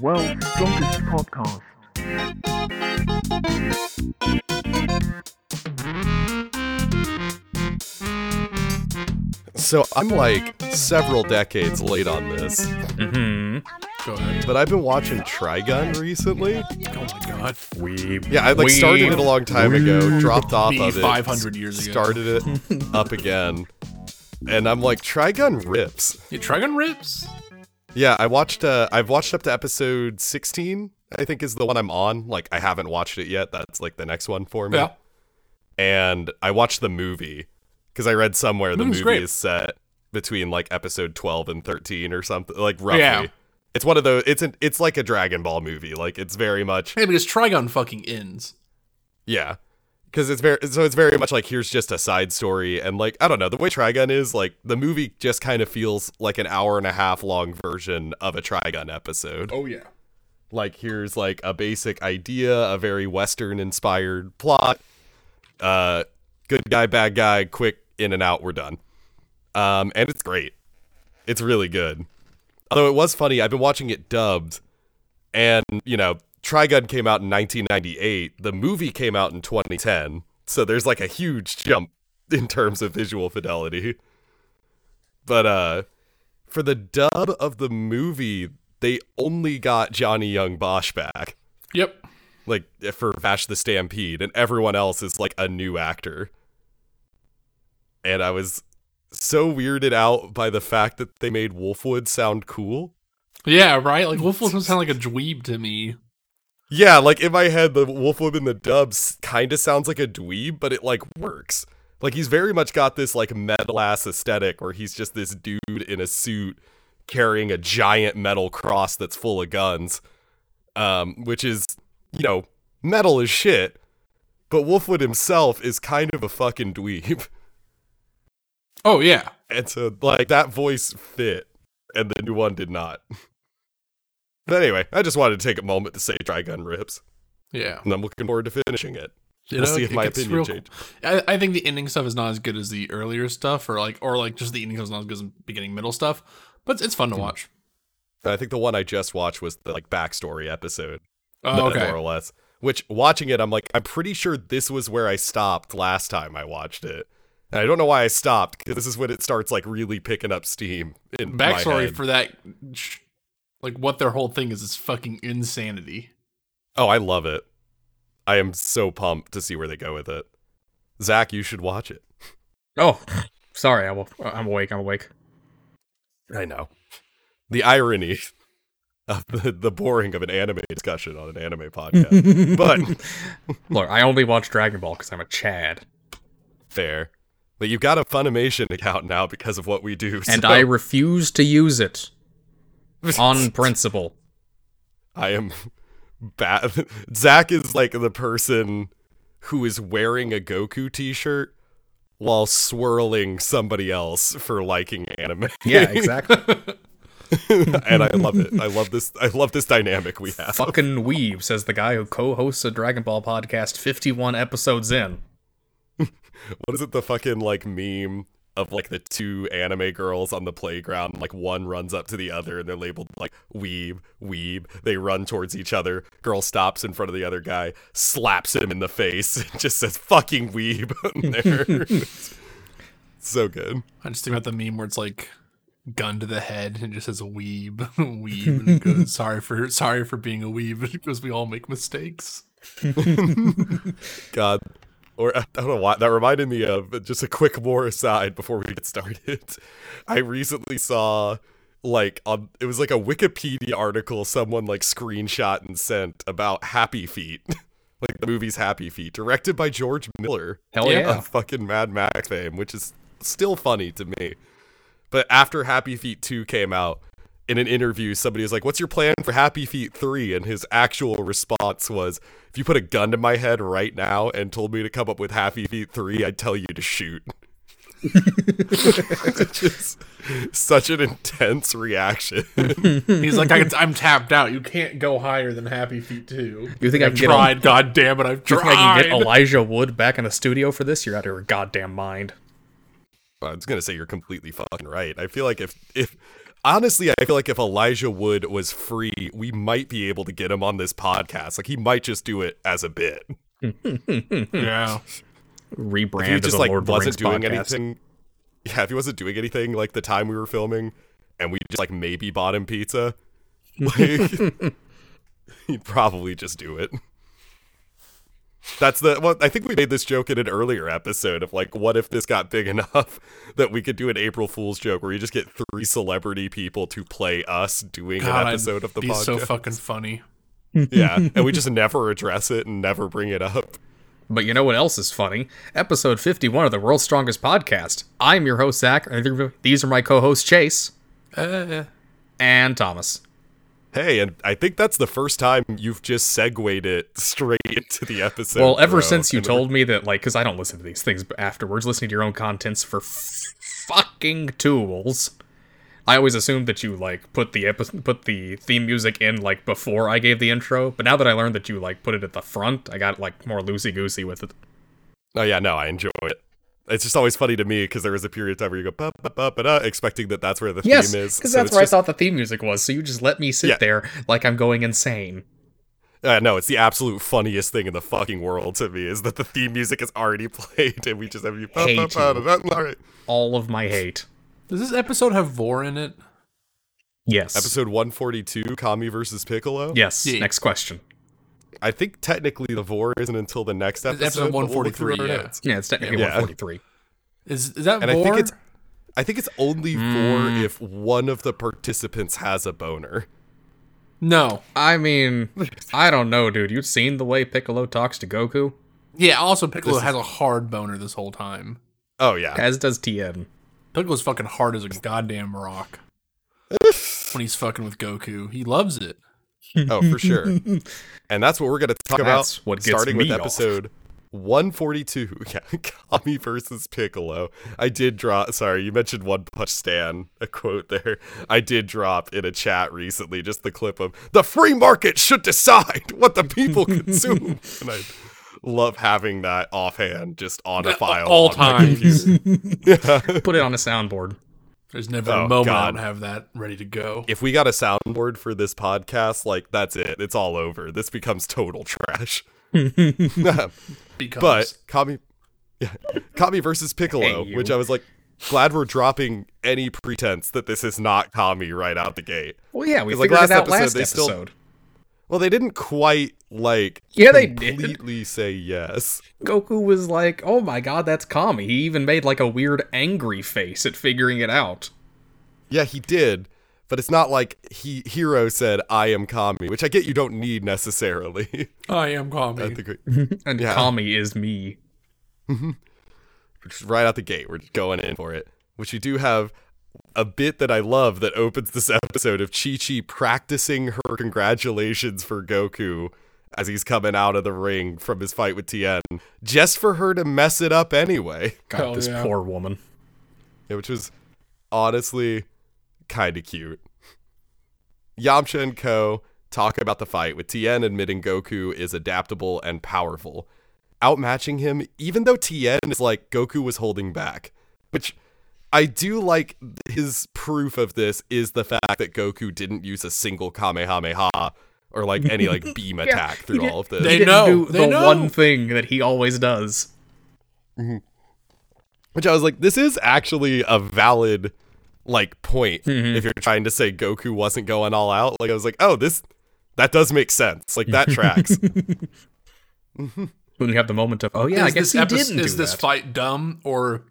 World's strongest podcast. So I'm like several decades late on this, Mm-hmm. Go ahead. but I've been watching Trigun recently. Oh my god. We Yeah, I like started it a long time ago, dropped off Me of it, 500 years ago. started it up again, and I'm like, Trigun rips. Yeah, Trigun rips. Yeah, I watched. Uh, I've watched up to episode 16. I think is the one I'm on. Like, I haven't watched it yet. That's like the next one for me. Yeah. And I watched the movie because I read somewhere the movie great. is set between like episode 12 and 13 or something. Like roughly. Yeah. It's one of those. It's an. It's like a Dragon Ball movie. Like it's very much. Hey, because Trigun fucking ends. Yeah. Because it's very so it's very much like here's just a side story and like I don't know the way Trigun is like the movie just kind of feels like an hour and a half long version of a Trigun episode. Oh yeah. like here's like a basic idea a very western inspired plot uh good guy bad guy quick in and out we're done um and it's great it's really good although it was funny i've been watching it dubbed and you know trigun came out in 1998 the movie came out in 2010 so there's like a huge jump in terms of visual fidelity but uh for the dub of the movie, they only got Johnny Yong Bosch back, Yep. like for Vash the Stampede, and everyone else is like a new actor. And I was so weirded out by the fact that they made Wolfwood sound cool. Yeah, right? Like Wolfwood sound like a dweeb to me. Yeah, like in my head, the Wolfwood in the dubs kind of sounds like a dweeb, but it like works. Like he's very much got this like metal ass aesthetic where he's just this dude in a suit carrying a giant metal cross that's full of guns. Um, which is, you know, metal as shit. But Wolfwood himself is kind of a fucking dweeb. Oh yeah. And so like that voice fit and the new one did not. But anyway, I just wanted to take a moment to say Trigun rips. Yeah. And I'm looking forward to finishing it. You We'll know, see if it my opinion real- changes. I, I think the ending stuff is not as good as the earlier stuff, or like, or like just the ending stuff is not as good as the beginning middle stuff. But it's, it's fun to Hmm. watch. I think the one I just watched was the like backstory episode, Oh, more or less. Which watching it, I'm like, I'm pretty sure this was where I stopped last time I watched it. And I don't know why I stopped because this is when it starts like really picking up steam. In my Backstory for that, sh- like what their whole thing is, is fucking insanity. Oh, I love it. I am so pumped to see where they go with it. Zach, you should watch it. Oh, sorry. I'm, I'm awake. I'm awake. I know. The irony of the, the boring of an anime discussion on an anime podcast. but Look, I only watch Dragon Ball because I'm a Chad, fair. But you've got a Funimation account now because of what we do. and so I refuse to use it on principle. I am bad. Zach is like the person who is wearing a Goku t-shirt while swirling somebody else for liking anime. Yeah, exactly. and I love it. I love this. I love this dynamic we have. Fucking weeb, says the guy who co-hosts a Dragon Ball podcast 51 episodes in. What is it? The fucking like meme of like the two anime girls on the playground. Like one runs up to the other and they're labeled like weeb, weeb. They run towards each other. Girl stops in front of the other guy, slaps him in the face, and just says "fucking weeb" on there. so good. I just think about the meme where it's like gun to the head and just says weeb, weeb, and goes sorry for sorry for being a weeb because we all make mistakes. God. Or I don't know why that reminded me of just a quick more aside before we get started. I recently saw like on it was like a Wikipedia article someone like screenshot and sent about Happy Feet. like the movie's Happy Feet, directed by George Miller. Hell Yeah. yeah. Fucking Mad Max fame, which is still funny to me. But after Happy Feet 2 came out, in an interview, somebody was like, What's your plan for Happy Feet 3? And his actual response was, If you put a gun to my head right now and told me to come up with Happy Feet 3, I'd tell you to shoot. Which is such an intense reaction. He's like, I, I'm tapped out. You can't go higher than Happy Feet two. You think I I've can get tried? God damn it, I've Do you tried. think I can get Elijah Wood back in the studio for this? You're out of your goddamn mind. I was gonna say you're completely fucking right. I feel like if if honestly, I feel like if Elijah Wood was free, we might be able to get him on this podcast. Like he might just do it as a bit. Yeah. Rebrand If he just the like Lord wasn't doing podcast. anything. Yeah, if he wasn't doing anything like the time we were filming, and we just like maybe bought him pizza, like he'd probably just do it. That's the well. I think we made this joke in an earlier episode of like, what if this got big enough that we could do an April Fool's joke where you just get three celebrity people to play us doing God, an episode of the be podcast. so fucking funny. yeah, and we just never address it and never bring it up. But you know what else is funny? Episode 51 of the World's Strongest Podcast. I'm your host, Zach. These are my co hosts, Chase Uh, and Thomas. Hey, and I think that's the first time you've just segued it straight into the episode. Well, ever bro. since you And told me that, like, because I don't listen to these things afterwards, listening to your own contents for f- fucking tools. I always assumed that you like put the epi- put the theme music in like before I gave the intro, but now that I learned that you like put it at the front, I got like more loosey goosey with it. Oh yeah, no, I enjoy it. It's just always funny to me because there was a period of time where you go ba ba ba ba da, expecting that that's where the Yes, theme is. because So that's where just- I thought the theme music was. So you just let me sit Yeah. there like I'm going insane. Uh, no, it's the absolute funniest thing in the fucking world to me is that the theme music is already played and we just have you. ba- ba- Hate ba- you. da- da- All right. All of my hate. does this episode have Vor in it? Yes. Episode 142, Kami versus Piccolo. Yes. Yeah. Next question. I think technically the vor isn't until the next episode. episode but we'll 143, yeah. notes. Yeah, it's technically Yeah. 143. Is is that And I think it's I think it's only Hmm. for if one of the participants has a boner. no. I mean, I don't know, dude. You've seen the way Piccolo talks to Goku, Yeah. Also, Piccolo This is- has a hard boner this whole time. Oh yeah. as does Tien. Piccolo's fucking hard as a goddamn rock. when he's fucking with Goku, he loves it. Oh, for sure. and that's what we're going to talk That's about what gets starting with me off. episode 142. Yeah, Kami versus Piccolo. I did drop, sorry, you mentioned One Punch Stan, a quote there. I did drop in a chat recently just the clip of the free market should decide what the people consume. and I love having that offhand just on a file. all on my times. Put it on a soundboard. There's never Oh, a moment I don't have that ready to go. if we got a soundboard for this podcast, like that's it. It's all over. This becomes total trash. Because But Kami, yeah, Kami versus Piccolo, Hey, which I was like, glad we're dropping any pretense that this is not Kami right out the gate. Well, yeah, we 'Cause, like, figured last it out episode, last they still- episode. Well, they didn't quite like Yeah, they did. completely say yes. Goku was like, "Oh my god, that's Kami." He even made like a weird angry face at figuring it out. Yeah, he did, but it's not like he Hero said, "I am Kami," which I get you don't need necessarily. I am Kami. I think we, And Yeah. Kami is me. which right out the gate. We're just going in for it. Which you do have a bit that I love that opens this episode of Chi Chi practicing her congratulations for Goku as he's coming out of the ring from his fight with Tien, just for her to mess it up anyway. God, Hell this yeah. poor woman. Yeah, which was honestly kind of cute. Yamcha and Co. talk about the fight, with Tien admitting Goku is adaptable and powerful, outmatching him, even though Tien is like Goku was holding back. Which I do like his proof of this is the fact that Goku didn't use a single Kamehameha or like any like beam attack through did- all of this. They didn't know, do they the know. one thing that he always does. Which I was like, this is actually a valid like point Mm-hmm. if you're trying to say Goku wasn't going all out. Like I was like, oh, this that does make sense. Like that tracks. When you have the moment of, oh yeah, I is guess this he epi- didn't is do this that. fight dumb or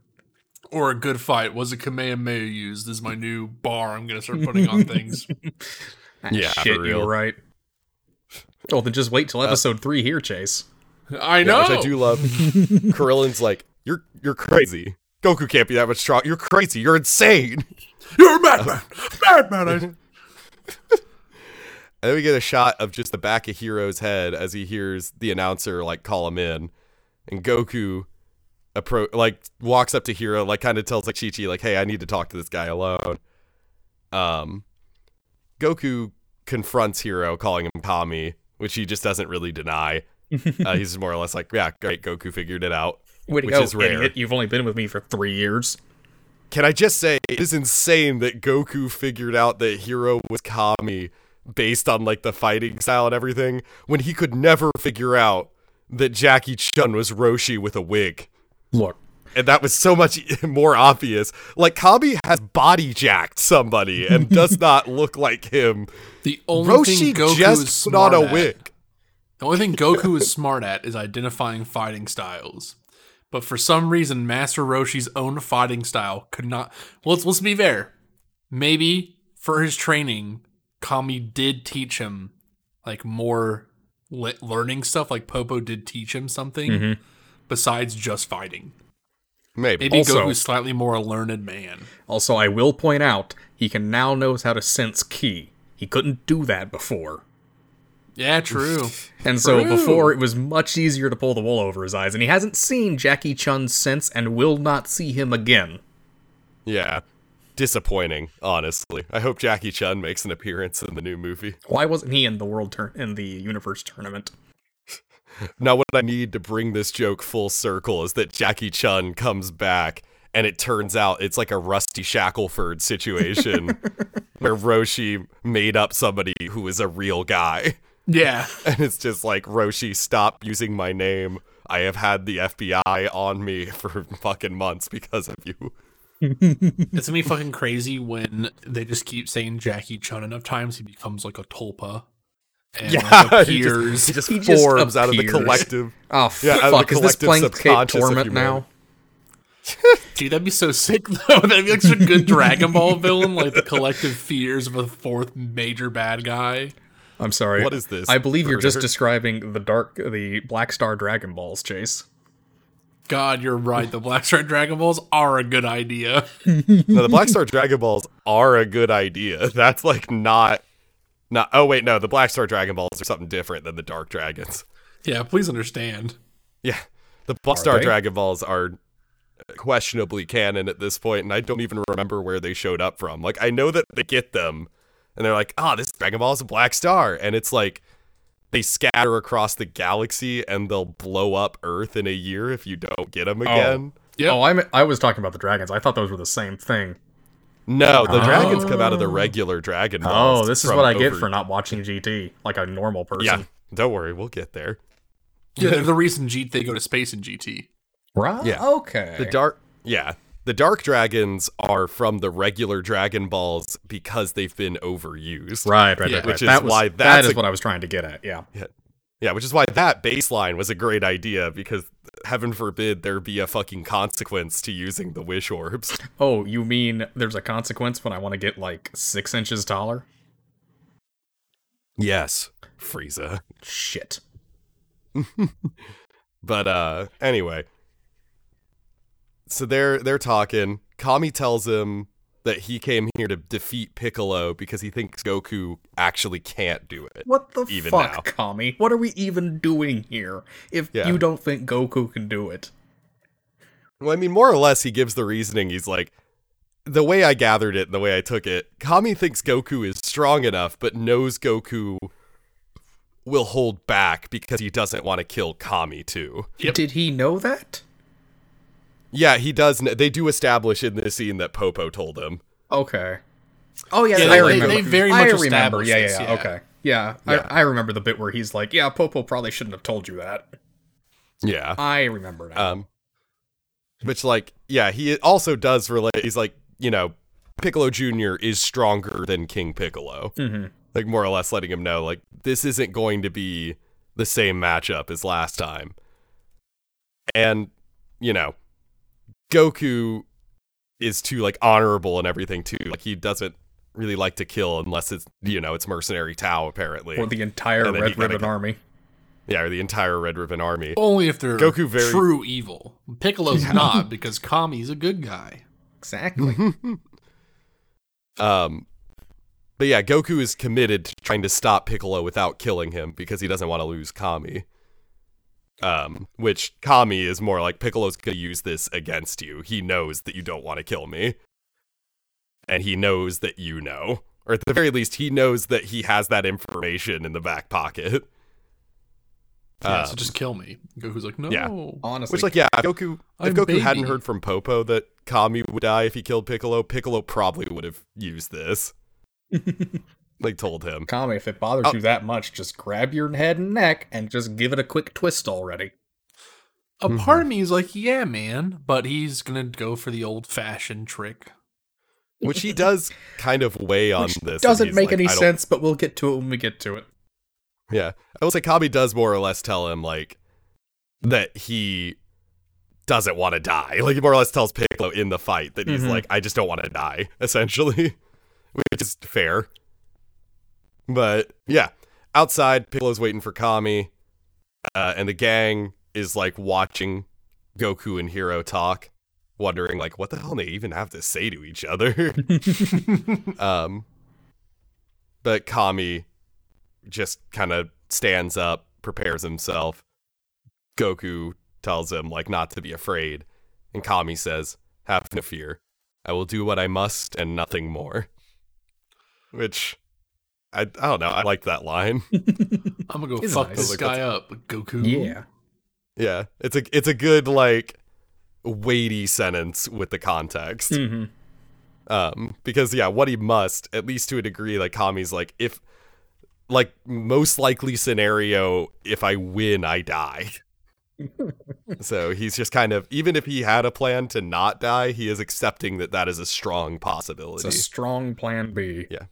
or a good fight? Was a Kamehameha used? This is my new bar I'm gonna start putting on things. Ah, Yeah, for shit, real. you're right. Well, then just wait till episode three here, Chase. I Yeah, know. which I do love. Krillin's like, you're you're crazy. Goku can't be that much strong. You're crazy. You're insane. You're a madman. madman. I- And then we get a shot of just the back of Hero's head as he hears the announcer like call him in, and Goku appro like walks up to Hero, like kind of tells like Chi Chi like, "Hey, I need to talk to this guy alone." Um, Goku confronts Hero, calling him Kami, which he just doesn't really deny. uh, he's more or less like, "Yeah, great, Goku figured it out." Way Which go, is rare. idiot. You've only been with me for three years. Can I just say it is insane that Goku figured out that Hero was Kami based on like the fighting style and everything when he could never figure out that Jackie Chun was Roshi with a wig. Look, And that was so much more obvious. Like Kami has body jacked somebody and does not look like him. The only Roshi thing Goku is just put smart on a at, wig. The only thing Goku is smart at is identifying fighting styles. But for some reason, Master Roshi's own fighting style could not. Well, let's, let's be fair. Maybe for his training, Kami did teach him like more le- learning stuff. Like Popo did teach him something mm-hmm. Besides just fighting. Maybe. Maybe Also- Goku's slightly more a learned man. also, I will point out he can now knows how to sense ki. He couldn't do that before. Yeah, true. And so before it was much easier to pull the wool over his eyes, and he hasn't seen Jackie Chun since and will not see him again. Yeah. Disappointing, honestly. I hope Jackie Chun makes an appearance in the new movie. Why wasn't he in the world tur- in the universe tournament? Now, what I need to bring this joke full circle is that Jackie Chun comes back, and it turns out it's like a Rusty Shackleford situation where Roshi made up somebody who is a real guy. Yeah. And it's just like, Roshi, stop using my name. I have had the FBI on me for fucking months because of you. It's gonna be fucking crazy when they just keep saying Jackie Chun enough times he becomes like a tulpa. And like, he just, he just He just forms out of the collective. Oh, f- Yeah, out the fuck, is this playing Cape subconscious Torment now? Dude, that'd be so sick though. That'd be like such a good Dragon Ball villain, like the collective fears of a fourth major bad guy. I'm sorry. What is this, I believe you're just describing the dark, the Black Star Dragon Balls, Chase. God, you're right. The Black Star Dragon Balls are a good idea. No, the Black Star Dragon Balls are a good idea. That's like not not oh wait, no, the Black Star Dragon Balls are something different than the Dark Dragons. Yeah, please understand. Yeah. The Black Star they? Dragon Balls are questionably canon at this point, and I don't even remember where they showed up from. Like I know that they get them and they're like, oh, this Dragon Ball is a black star. And it's like they scatter across the galaxy and they'll blow up Earth in a year if you don't get them oh. again. Yep. Oh, I'm, I was talking about the dragons. I thought those were the same thing. No, the oh. dragons come out of the regular Dragon oh, Balls. Oh, this is what I get over- for not watching GT like a normal person. Yeah, don't worry, we'll get there. Yeah, they're the reason G- they go to space in GT. Right? Yeah. Okay. The dark, yeah, the dark dragons are from the regular Dragon Balls because they've been overused. right, right, Yeah. right, right. Which is that why that that's is a- what I was trying to get at. Yeah. Yeah. Yeah, which is why that baseline was a great idea because heaven forbid there be a fucking consequence to using the wish orbs. Oh, you mean there's a consequence when I want to get like six inches taller? Yes, Frieza. Shit. But uh anyway. So they're they're talking. Kami tells him that he came here to defeat Piccolo because he thinks Goku actually can't do it. What the Even fuck, now. Kami? What are we even doing here if Yeah. you don't think Goku can do it? Well, I mean, more or less, he gives the reasoning. He's like, the way I gathered it and the way I took it, Kami thinks Goku is strong enough, but knows Goku will hold back because he doesn't want to kill Kami too. Yep. Did he know that? Yeah, he does. kn- They do establish in this scene that Popo told him. Okay. Oh yeah, Yeah, I remember. they very I much remember. Yeah, yeah, this, yeah. yeah. Okay. Yeah, Yeah. I, I remember the bit where he's like, "Yeah, Popo probably shouldn't have told you that." Yeah. I remember that. Um, which, like, yeah, he also does relate. He's like, you know, Piccolo Jr. is stronger than King Piccolo. Mhm. Like, more or less letting him know, like, this isn't going to be the same matchup as last time. And, you know, Goku is too, like, honorable and everything, too. Like, he doesn't really like to kill unless it's, you know, it's Mercenary Tao apparently. or the entire And then he Red Ribbon go- Army. yeah, or the entire Red Ribbon Army. Only if they're Goku very- true evil. Piccolo's not because Kami's a good guy. Exactly. Um, but yeah, Goku is committed to trying to stop Piccolo without killing him because he doesn't want to lose Kami. Um, which Kami is more like Piccolo's gonna use this against you. He knows that you don't want to kill me, and he knows that you know, or at the very least, he knows that he has that information in the back pocket. Yeah, Um, so just kill me. Goku's like, no. yeah. Honestly, Which, like, yeah, if Goku, if I'm Goku hadn't heard from Popo that Kami would die if he killed Piccolo, Piccolo probably would have used this. like told him. Kami, if it bothers Oh. you that much, just grab your head and neck and just give it a quick twist already. A Mm-hmm. part of me is like, yeah, man, but he's gonna go for the old fashioned trick. Which he does kind of weigh on Which this. doesn't make like, any sense, but we'll get to it when we get to it. Yeah. I will say Kami does more or less tell him like that he doesn't want to die. Like he more or less tells Piccolo in the fight that he's Mhm. like, I just don't want to die, essentially. Which is fair. But yeah. Outside, Piccolo's waiting for Kami. Uh, and the gang is like watching Goku and Hero talk, wondering like what the hell they even have to say to each other. um but Kami just kind of stands up, prepares himself. Goku tells him like not to be afraid, and Kami says, "Have no fear. I will do what I must and nothing more." Which I I don't know. I like that line. I'm gonna go It's fuck nice. this Like, guy up, Goku. Yeah. yeah, it's a it's a good like weighty sentence with the context. hmm um because yeah what he must at least to a degree like kami's like if like most likely scenario if i win i die so he's just kind of even if he had a plan to not die he is accepting that that is a strong It's possibility a strong plan B. yeah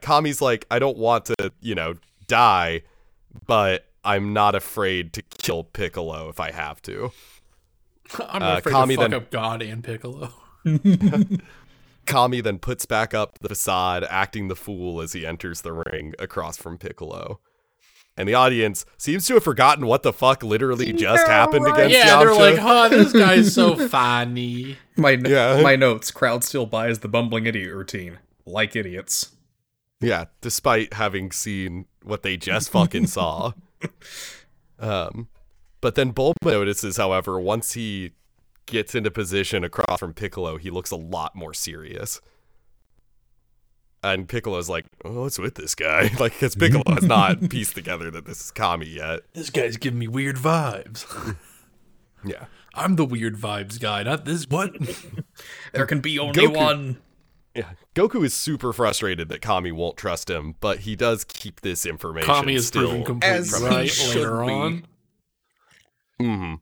kami's like i don't want to you know die but i'm not afraid to kill piccolo if i have to I'm Uh, afraid Kami to fuck then- up God and Piccolo. Kami then puts back up the facade, acting the fool as he enters the ring across from Piccolo. And the audience seems to have forgotten what the fuck literally just Yeah, happened right. against Yeah, they're like, huh, this guy's so funny. My Yeah. my notes. Crowd still buys the bumbling idiot routine, like idiots. Yeah, despite having seen what they just fucking saw. Um, but then Bulma notices, however, once he gets into position across from Piccolo, he looks a lot more serious. And Piccolo's like, oh, what's with this guy? Like, because Piccolo has not pieced together that this is Kami yet. This guy's giving me weird vibes. Yeah. I'm the weird vibes guy, not this. What? There can be only Goku- one. Yeah. Goku is super frustrated that Kami won't trust him, but he does keep this information. Kami is still. proven completely As right later be. on. hmm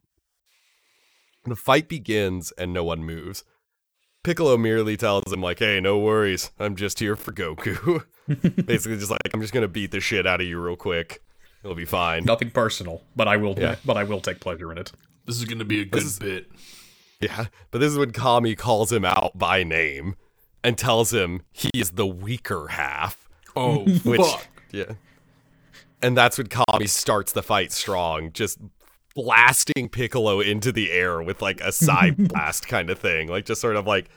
The fight begins and no one moves. Piccolo merely tells him, like, hey, no worries. I'm just here for Goku. Basically, just like, I'm just going to beat the shit out of you real quick. It'll be fine. Nothing personal, but I will. Yeah. But I will take pleasure in it. This is gonna be a good is- bit. Yeah. But this is when Kami calls him out by name and tells him he is the weaker half. Oh, Which, fuck. yeah. And that's when Kami starts the fight strong, just blasting Piccolo into the air with like a side blast kind of thing. Like just sort of like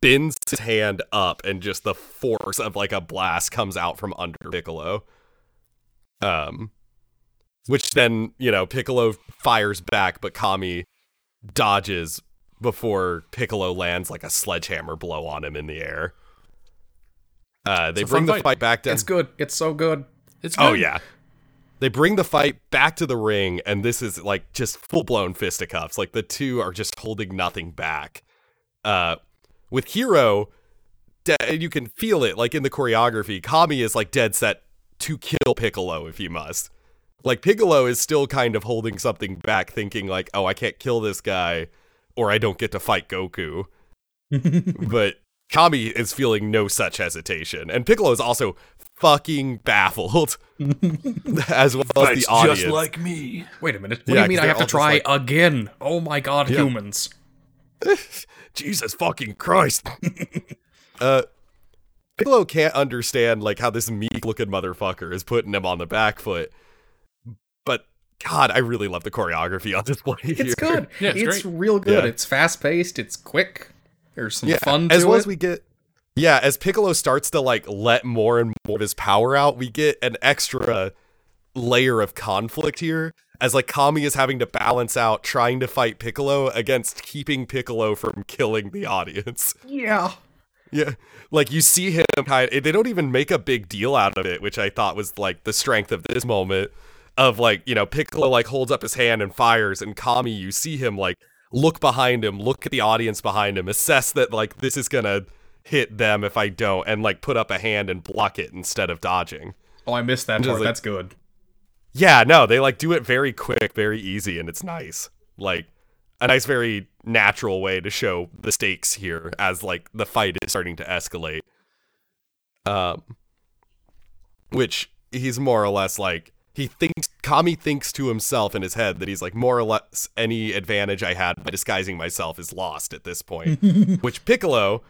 bends his hand up and just the force of like a blast comes out from under Piccolo. Um which then, you know, Piccolo fires back, but Kami dodges before Piccolo lands like a sledgehammer blow on him in the air. Uh, they bring the fight. fight back down. It's good. It's so good. It's Oh yeah. They bring the fight back to the ring, and this is like just full blown fisticuffs. Like the two are just holding nothing back. Uh, with Hero, de- you can feel it like in the choreography. Kami is like dead set to kill Piccolo if he must. Like Piccolo is still kind of holding something back, thinking like, "Oh, I can't kill this guy, or I don't get to fight Goku." but Kami is feeling no such hesitation, and Piccolo is also fucking baffled, as well as the audience. just like me. Wait a minute. What Yeah, do you mean I have to try like- again? Oh my god, Yeah. humans. Jesus fucking Christ. uh Piccolo can't understand like how this meek looking motherfucker is putting him on the back foot. But God, I really love the choreography on display here. It's good. Yeah, it's it's great. real good. Yeah. It's fast paced. It's quick. There's some Yeah, fun to as well it. as we get Yeah, as Piccolo starts to like let more and more of his power out, we get an extra layer of conflict here as like Kami is having to balance out trying to fight Piccolo against keeping Piccolo from killing the audience. yeah. Yeah, like you see him kind. they don't even make a big deal out of it, which I thought was like the strength of this moment. Of like you know Piccolo like holds up his hand and fires, and Kami you see him like look behind him, look at the audience behind him, assess that like this is gonna hit them if I don't, and like put up a hand and block it instead of dodging. Oh, I missed that part. like- That's good. Yeah, no, they like do it very quick, very easy, and it's nice. Like a nice, very natural way to show the stakes here as like the fight is starting to escalate. Um, which he's more or less like he thinks Kami thinks to himself in his head that he's like more or less any advantage I had by disguising myself is lost at this point. which Piccolo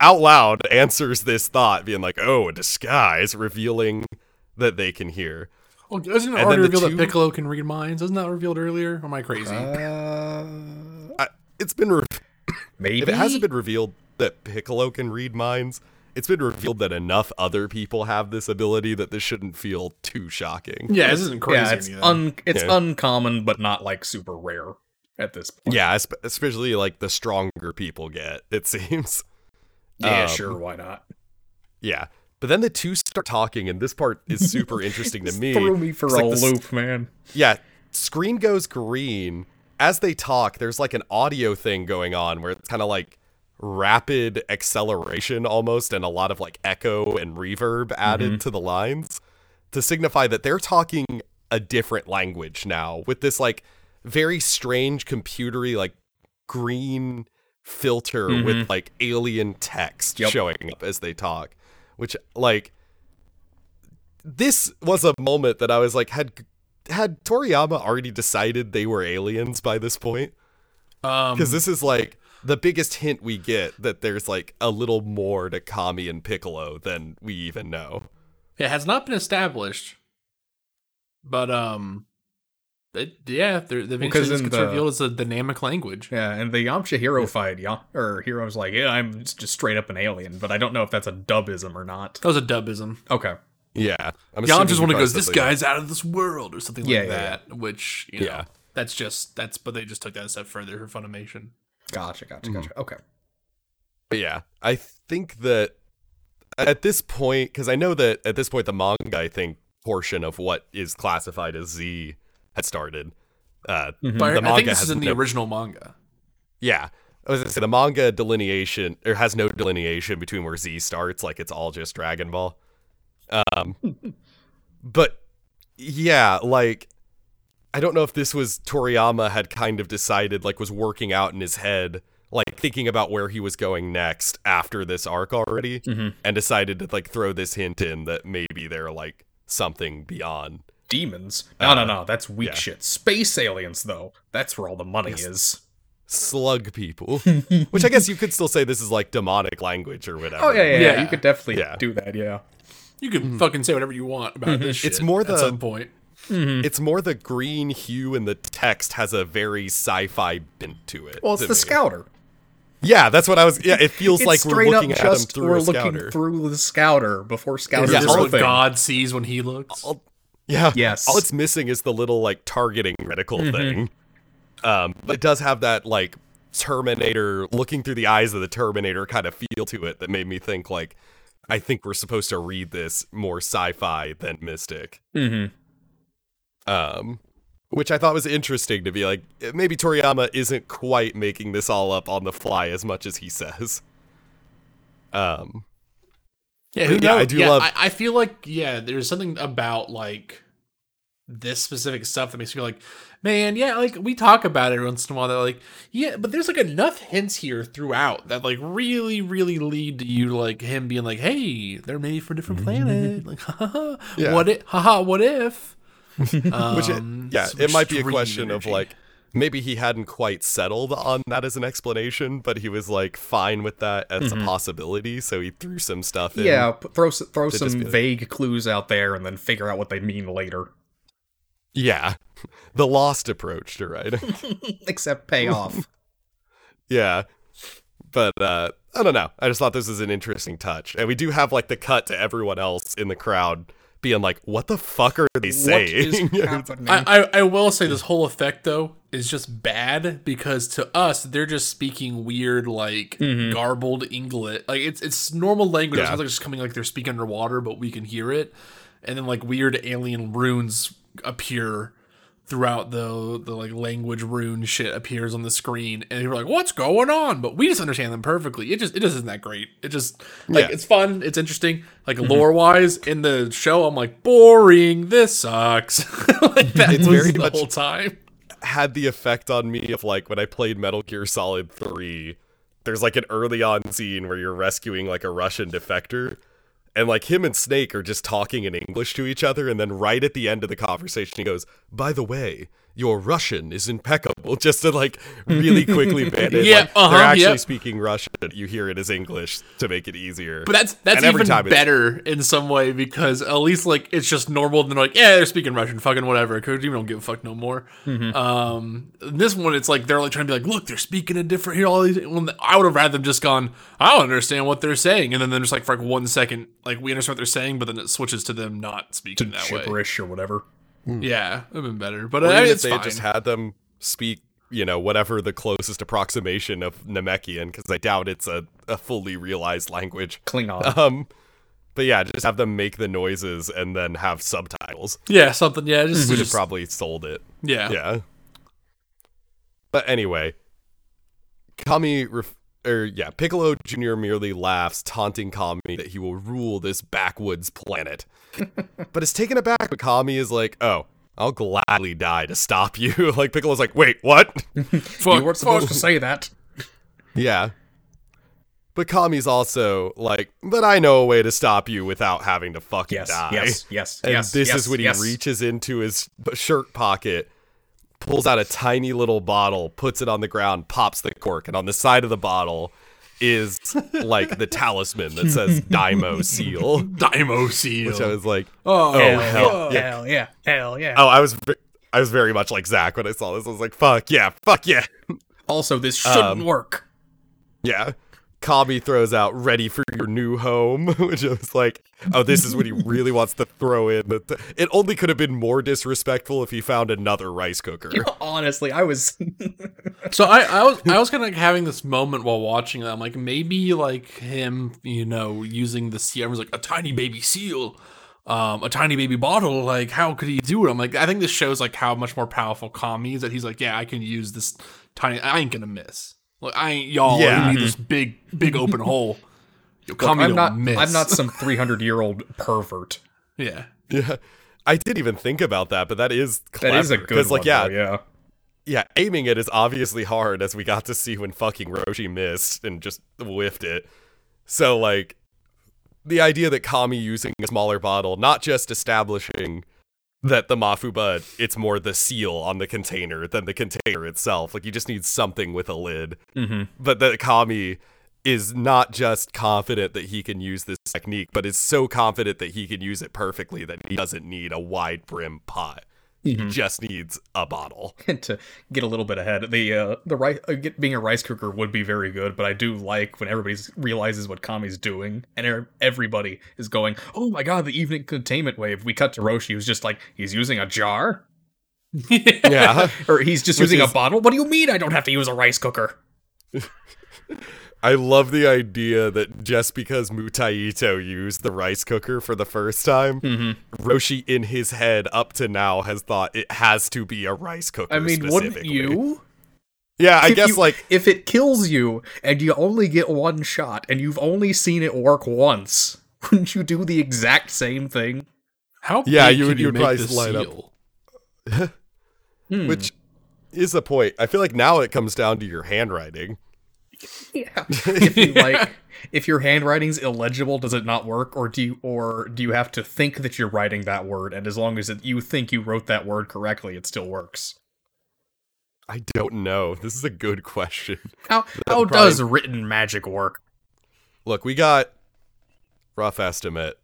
out loud answers this thought, being like, "Oh, a disguise," revealing that they can hear. Well, isn't it And already then the revealed two- that Piccolo can read minds? Isn't that revealed earlier? Or am I crazy? Uh, I, it's been re- maybe if it hasn't been revealed that Piccolo can read minds, it's been revealed that enough other people have this ability that this shouldn't feel too shocking. yeah, this isn't crazy. Yeah, it's un it's Yeah. uncommon, but not like super rare at this point. Yeah, especially like the stronger people get, it seems. yeah, Um, sure, why not? Yeah. But then the two start talking, and this part is super interesting to me. Threw me for a like the s- loop, man. Yeah, screen goes green. As they talk, there's like an audio thing going on where it's kind of like rapid acceleration almost, and a lot of like echo and reverb added to the lines to signify that they're talking a different language now with this like very strange computery like green filter with like alien text Yep. showing up as they talk which like this was a moment that I was like, had had Toriyama already decided they were aliens by this point? Um, Because this is like the biggest hint we get that there's like a little more to Kami and Piccolo than we even know. it has not been established, but um, it, yeah, they're, they've Well, 'cause eventually in gets the- revealed as a dynamic language. Yeah, and the Yamcha hero fight, yeah, or hero's like, yeah, I'm just straight up an alien, but I don't know if that's a dubism or not. That was a dubism. Okay. Yeah, I'm Jan assuming just one he that goes, "This guy's out of this world" or something Yeah, like yeah, that. Which you know, Yeah. that's just that's. But they just took that a step further for Funimation. Gotcha, Mm-hmm. gotcha, gotcha. Okay. But yeah, I think that at this point, because I know that at this point the manga, I think portion of what is classified as Z had started. Uh, But the I- I think this is in the no- original manga. Yeah. I was gonna say the manga delineation or has no delineation between where Z starts, like it's all just Dragon Ball. Um but yeah, like I don't know if this was Toriyama had kind of decided like was working out in his head, like thinking about where he was going next after this arc already, mm-hmm. and decided to like throw this hint in that maybe they're like something beyond. Demons? No, no, no. Uh, That's weak yeah. shit. Space aliens, though. That's where all the money is. Slug people, which I guess you could still say this is like demonic language or whatever. Oh yeah, yeah, yeah. Yeah. You could definitely Yeah. do that. Yeah. You can mm-hmm. fucking say whatever you want about mm-hmm. this shit. It's more the- at some point. It's more the green hue and the text has a very sci-fi bent to it. Well, it's the me. scouter. Yeah, that's what I was. Yeah, it feels like we're straight looking up at him just through we're a looking scouter. through the scouter before scouter Is Yeah, is this what. God sees when He looks? All- yeah, Yes. All it's missing is the little like targeting reticle thing. Um, but it does have that like Terminator looking through the eyes of the Terminator kind of feel to it that made me think like I think we're supposed to read this more sci-fi than mystic. Mhm. Um, which I thought was interesting to be like maybe Toriyama isn't quite making this all up on the fly as much as he says. Um, Yeah, who Yeah, knows? I do yeah, love- I, I feel like yeah, there's something about like this specific stuff that makes me like, man, yeah, like we talk about it once in a while. That like, yeah, but there's like enough hints here throughout that like really, really lead to you like him being like, hey, they're made for a different planet. Like, haha, Yeah. what if? Haha, what if? which it, Um, yeah, some it might be a extreme question of like maybe he hadn't quite settled on that as an explanation, but he was like fine with that as a possibility, so he threw some stuff in. Yeah, p- throw s- throw just some be like- vague clues out there and then figure out what they mean later. Yeah. The lost approach to writing. Except pay off. yeah. But uh I don't know. I just thought this was an interesting touch. And we do have like the cut to everyone else in the crowd being like, what the fuck are they what saying? is? I, I, I will say this whole effect though is just bad because to us they're just speaking weird like mm-hmm. garbled English like it's it's normal language. It Yeah. sounds like it's coming like they're speaking underwater, but we can hear it, and then like weird alien runes appear throughout the the like language rune shit appears on the screen and you're like what's going on? But we just understand them perfectly. It just it just isn't that great. It just like Yeah. it's fun. It's interesting. Like mm-hmm. lore wise in the show i'm like boring. This sucks. Like that It's was very the much- whole time. had the effect on me of like when I played Metal Gear Solid 3. There's like an early on scene where you're rescuing like a Russian defector. And like him and Snake are just talking in English to each other. And then right at the end of the conversation, he goes, By the way, your Russian is impeccable. Just to like really quickly ban it. Yeah, like, uh-huh, they're actually yep. speaking Russian. You hear it as English to make it easier. But that's that's And every even time better in some way because at least like it's just normal. And they're like, yeah, they're speaking Russian, fucking whatever. Because you don't give a fuck no more. Mm-hmm. Um, this one, it's like they're like trying to be like, look, they're speaking a different. Here, all these. Well, I would have rather them just gone. I don't understand what they're saying, and then they're just like for like one second, like we understand what they're saying, but then it switches to them not speaking that way. Gibberish or whatever. Yeah, it'd been better. But Or I even mean, if they fine. just had them speak, you know, whatever the closest approximation of Namekian, because I doubt it's a, a fully realized language. Klingon. Um, but yeah, just have them make the noises and then have subtitles. yeah, something. Yeah, just, Would have just probably sold it. yeah. Yeah. But anyway, Kami, ref- or yeah, Piccolo Jr. merely laughs, taunting Kami that he will rule this backwoods planet. but it's taken aback. But Kami is like, "Oh, I'll gladly die to stop you." like Piccolo's like, "Wait, what?" You weren't supposed to say that. yeah. But Kami's also like, "But I know a way to stop you without having to fucking Yes, die." yes, yes, yes. And yes. this yes, is when yes. he reaches into his shirt pocket, pulls out a tiny little bottle, puts it on the ground, pops the cork, and on the side of the bottle is like the talisman that says Daimo Seal. Daimo seal. Which I was like, oh, oh hell, yeah. Hell yeah, hell yeah. Oh, I was, I was very much like Zach when I saw this. I was like, fuck yeah, fuck yeah, Also, this shouldn't Um, work. yeah. Kami throws out "Ready for your new home," which I was like, "Oh, this is what he really wants to throw in." The th- it only could have been more disrespectful if he found another rice cooker. Honestly, I was. So I, I was I was kind of having this moment while watching it. I'm like maybe like him, you know, using the seal. I was like a tiny baby seal, um, a tiny baby bottle. Like how could he do it? I'm like I think this shows like how much more powerful Kami is. That he's like yeah I can use this tiny. I ain't gonna miss. Like I ain't y'all. Yeah. Yeah, need this mm-hmm. big big open hole. Yo, Kami I'm don't miss. I'm not some 300 year old pervert. Yeah. Yeah. I didn't even think about that, but that is clever. That is a good Because, like, yeah, though, yeah. yeah, aiming it is obviously hard, as we got to see when fucking Roshi missed and just whiffed it. So, like, the idea that Kami using a smaller bottle, not just establishing that the Mafuba, it's more the seal on the container than the container itself. Like, you just need something with a lid. Mm-hmm. But that Kami is not just confident that he can use this technique, but is so confident that he can use it perfectly that he doesn't need a wide brim pot. He just needs a bottle. to get a little bit ahead. The uh, the rice uh, get, being a rice cooker would be very good, but I do like when everybody realizes what Kami's doing and er- everybody is going, "Oh my god, the evil containment wave." We cut to Roshi, who's just like, he's using a jar, Yeah. or he's just Which using is- a bottle. What do you mean? I don't have to use a rice cooker? I love the idea that just because Mutaito used the rice cooker for the first time, mm-hmm. Roshi in his head up to now has thought it has to be a rice cooker. I mean, wouldn't specifically. you? Yeah, I If guess you- like if it kills you and you only get one shot and you've only seen it work once, wouldn't you do the exact same thing? How Yeah, big you would- you would make probably this line up. seal? Hmm. which is the point. I feel like now it comes down to your handwriting. Yeah. if you like if your handwriting's illegible, does it not work? Or do you or do you have to think that you're writing that word and as long as it, you think you wrote that word correctly, it still works? I don't know. This is a good question. How how probably- does written magic work? Look, we got rough estimate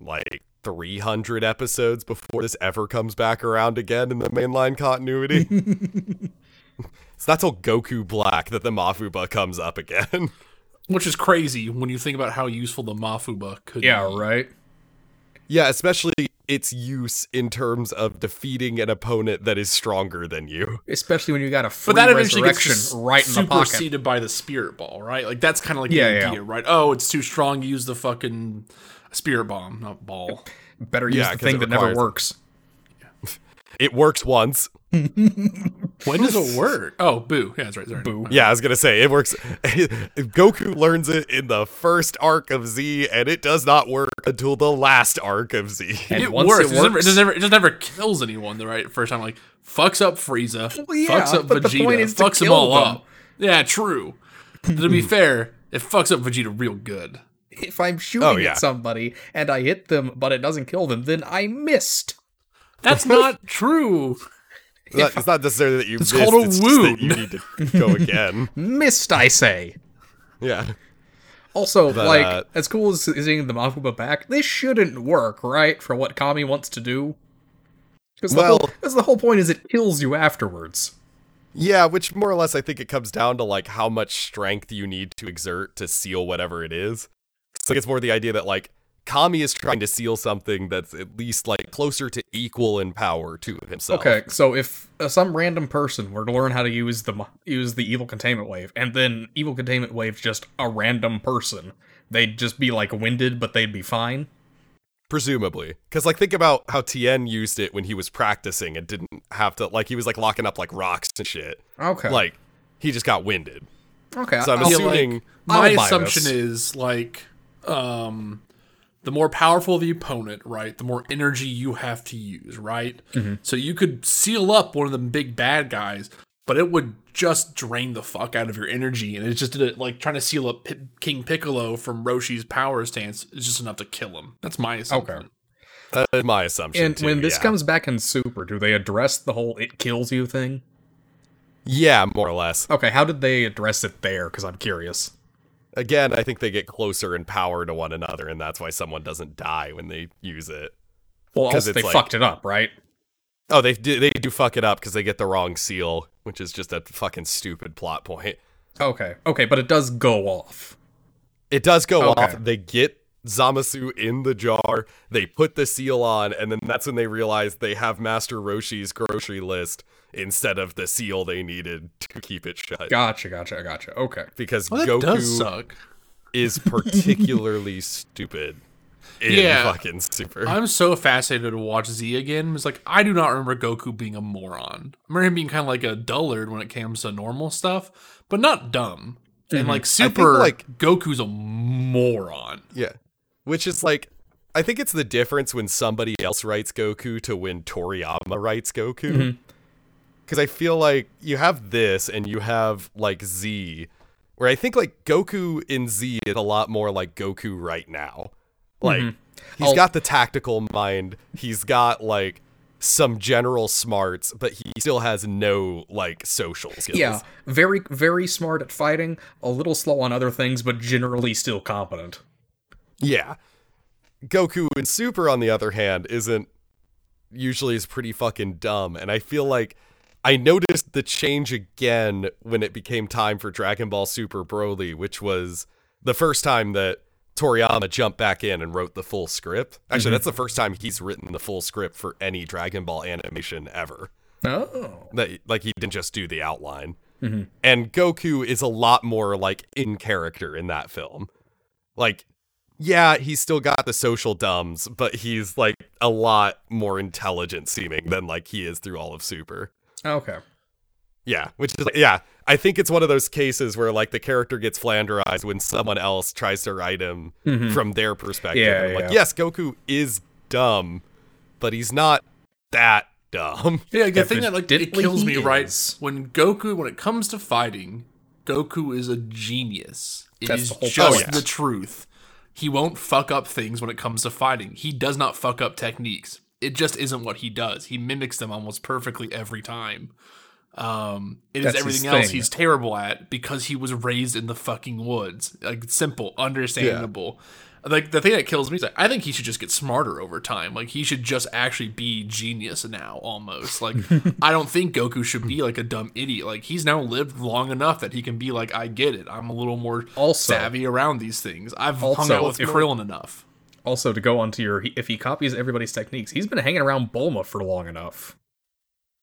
like 300 episodes before this ever comes back around again in the mainline continuity. it's not till Goku Black that the Mafuba comes up again. Which is crazy when you think about how useful the Mafuba could Yeah, be. right. yeah, especially its use in terms of defeating an opponent that is stronger than you. Especially when you got a free But that eventually gets right in the pocket. superseded by the spirit ball, right? Like that's kind of like Yeah, the yeah. idea, right? Oh, it's too strong. Use the fucking spirit bomb, not ball. Better use Yeah, the 'cause thing that never requires- works. It works once. When does it work? Oh, boo. Yeah, that's right. Sorry. Boo. Yeah, I was gonna say it works. Goku learns it in the first arc of Z, and it does not work until the last arc of Z. And It once works. it It, just never, it just never, it just never kills anyone the right first time. Like fucks up Frieza, Well, yeah, fucks up but the Vegeta, point is to fucks them kill all them. up. Yeah, true. To be fair, it fucks up Vegeta real good. If I'm oh, shooting Oh, yeah. at somebody and I hit them, but it doesn't kill them, then I missed. That's not true. It's not, it's not necessarily that you It's missed, called a it's just that wound. you need to go again. Missed, I say. Yeah. Also, But, like, uh, as cool as seeing the Mafuba back, this shouldn't work, right? For what Kami wants to do. Because the, Well- whole- 'cause the whole point is it kills you afterwards. Yeah, which more or less I think it comes down to like how much strength you need to exert to seal whatever it is. So it's more the idea that like Kami is trying to seal something that's at least like closer to equal in power to himself. Okay, so if uh, some random person were to learn how to use the use the evil containment wave, and then evil containment wave's just a random person, they'd just be like winded, but they'd be fine. Presumably. Because like think about how Tien used it when he was practicing and didn't have to like he was like locking up like rocks and shit. Okay, Like he just got winded. okay, So I'm I'll- assuming My assumption this. is like, um, the more powerful the opponent, right, the more energy you have to use, right. Mm-hmm. So you could seal up one of the big bad guys, but it would just drain the fuck out of your energy, and it just did it like trying to seal up P- King Piccolo from Roshi's power stance is just enough to kill him. That's my assumption. Okay. that is my assumption. and too, when this yeah. comes back in Super, do they address the whole "it kills you" thing? Yeah, more or less. Okay, how did they address it there? Because I'm curious. Again, I think they get closer in power to one another, and that's why someone doesn't die when they use it. Well, 'Cause also they like- fucked it up, right? Oh, they do, they do fuck it up because they get the wrong seal, which is just a fucking stupid plot point. Okay, okay, but it does go off. It does go Okay. off. They get Zamasu in the jar. They put the seal on, and then that's when they realize they have Master Roshi's grocery list instead of the seal they needed to keep it shut. Gotcha, gotcha, gotcha. Okay. Because Well, Goku does suck. is particularly stupid in Yeah. fucking Super. I'm so fascinated to watch Z again. It's like I do not remember Goku being a moron. I remember him being kind of like a dullard when it comes to normal stuff, but not dumb. And like Super, like- Goku's a moron. Yeah. Which is like I think it's the difference when somebody else writes Goku to when Toriyama writes Goku. Mm-hmm. Cuz I feel like you have this and you have like Z where I think like Goku in Z is a lot more like Goku right now. Like he's Mm-hmm. I'll- got the tactical mind, he's got like some general smarts, but he still has no like social skills. Yeah, very, very smart at fighting, a little slow on other things, but generally still competent. Yeah. Goku in Super, on the other hand, isn't usually is pretty fucking dumb. And I feel like I noticed the change again when it became time for Dragon Ball Super Broly, which was the first time that Toriyama jumped back in and wrote the full script. Actually, mm-hmm. that's the first time he's written the full script for any Dragon Ball animation ever Oh. that like he didn't just do the outline. Mm-hmm. And Goku is a lot more like in character in that film. Like, yeah, he's still got the social dumbs, but he's like a lot more intelligent seeming than like he is through all of Super. Oh, okay. Yeah, which is yeah, I think it's one of those cases where like the character gets flanderized when someone else tries to write him mm-hmm. from their perspective. Yeah, And like, yeah. yes, Goku is dumb, but he's not that dumb. Yeah, the thing that like it kills me, he right? is. When Goku, when it comes to fighting, Goku is a genius. It That's is the whole just point. the truth. He won't fuck up things when it comes to fighting. He does not fuck up techniques. It just isn't what he does. He mimics them almost perfectly every time. Um, it is That's his everything else he's terrible at because he was raised in the fucking woods. Like simple, understandable. Like the thing that kills me is like, I think he should just get smarter over time. Like he should just actually be genius now, almost. Like I don't think Goku should be like a dumb idiot. Like he's now lived long enough that he can be like, I get it. I'm a little more Also- savvy around these things. I've hung out with Krillin enough. Also, to go on to your, if he copies everybody's techniques, he's been hanging around Bulma for long enough.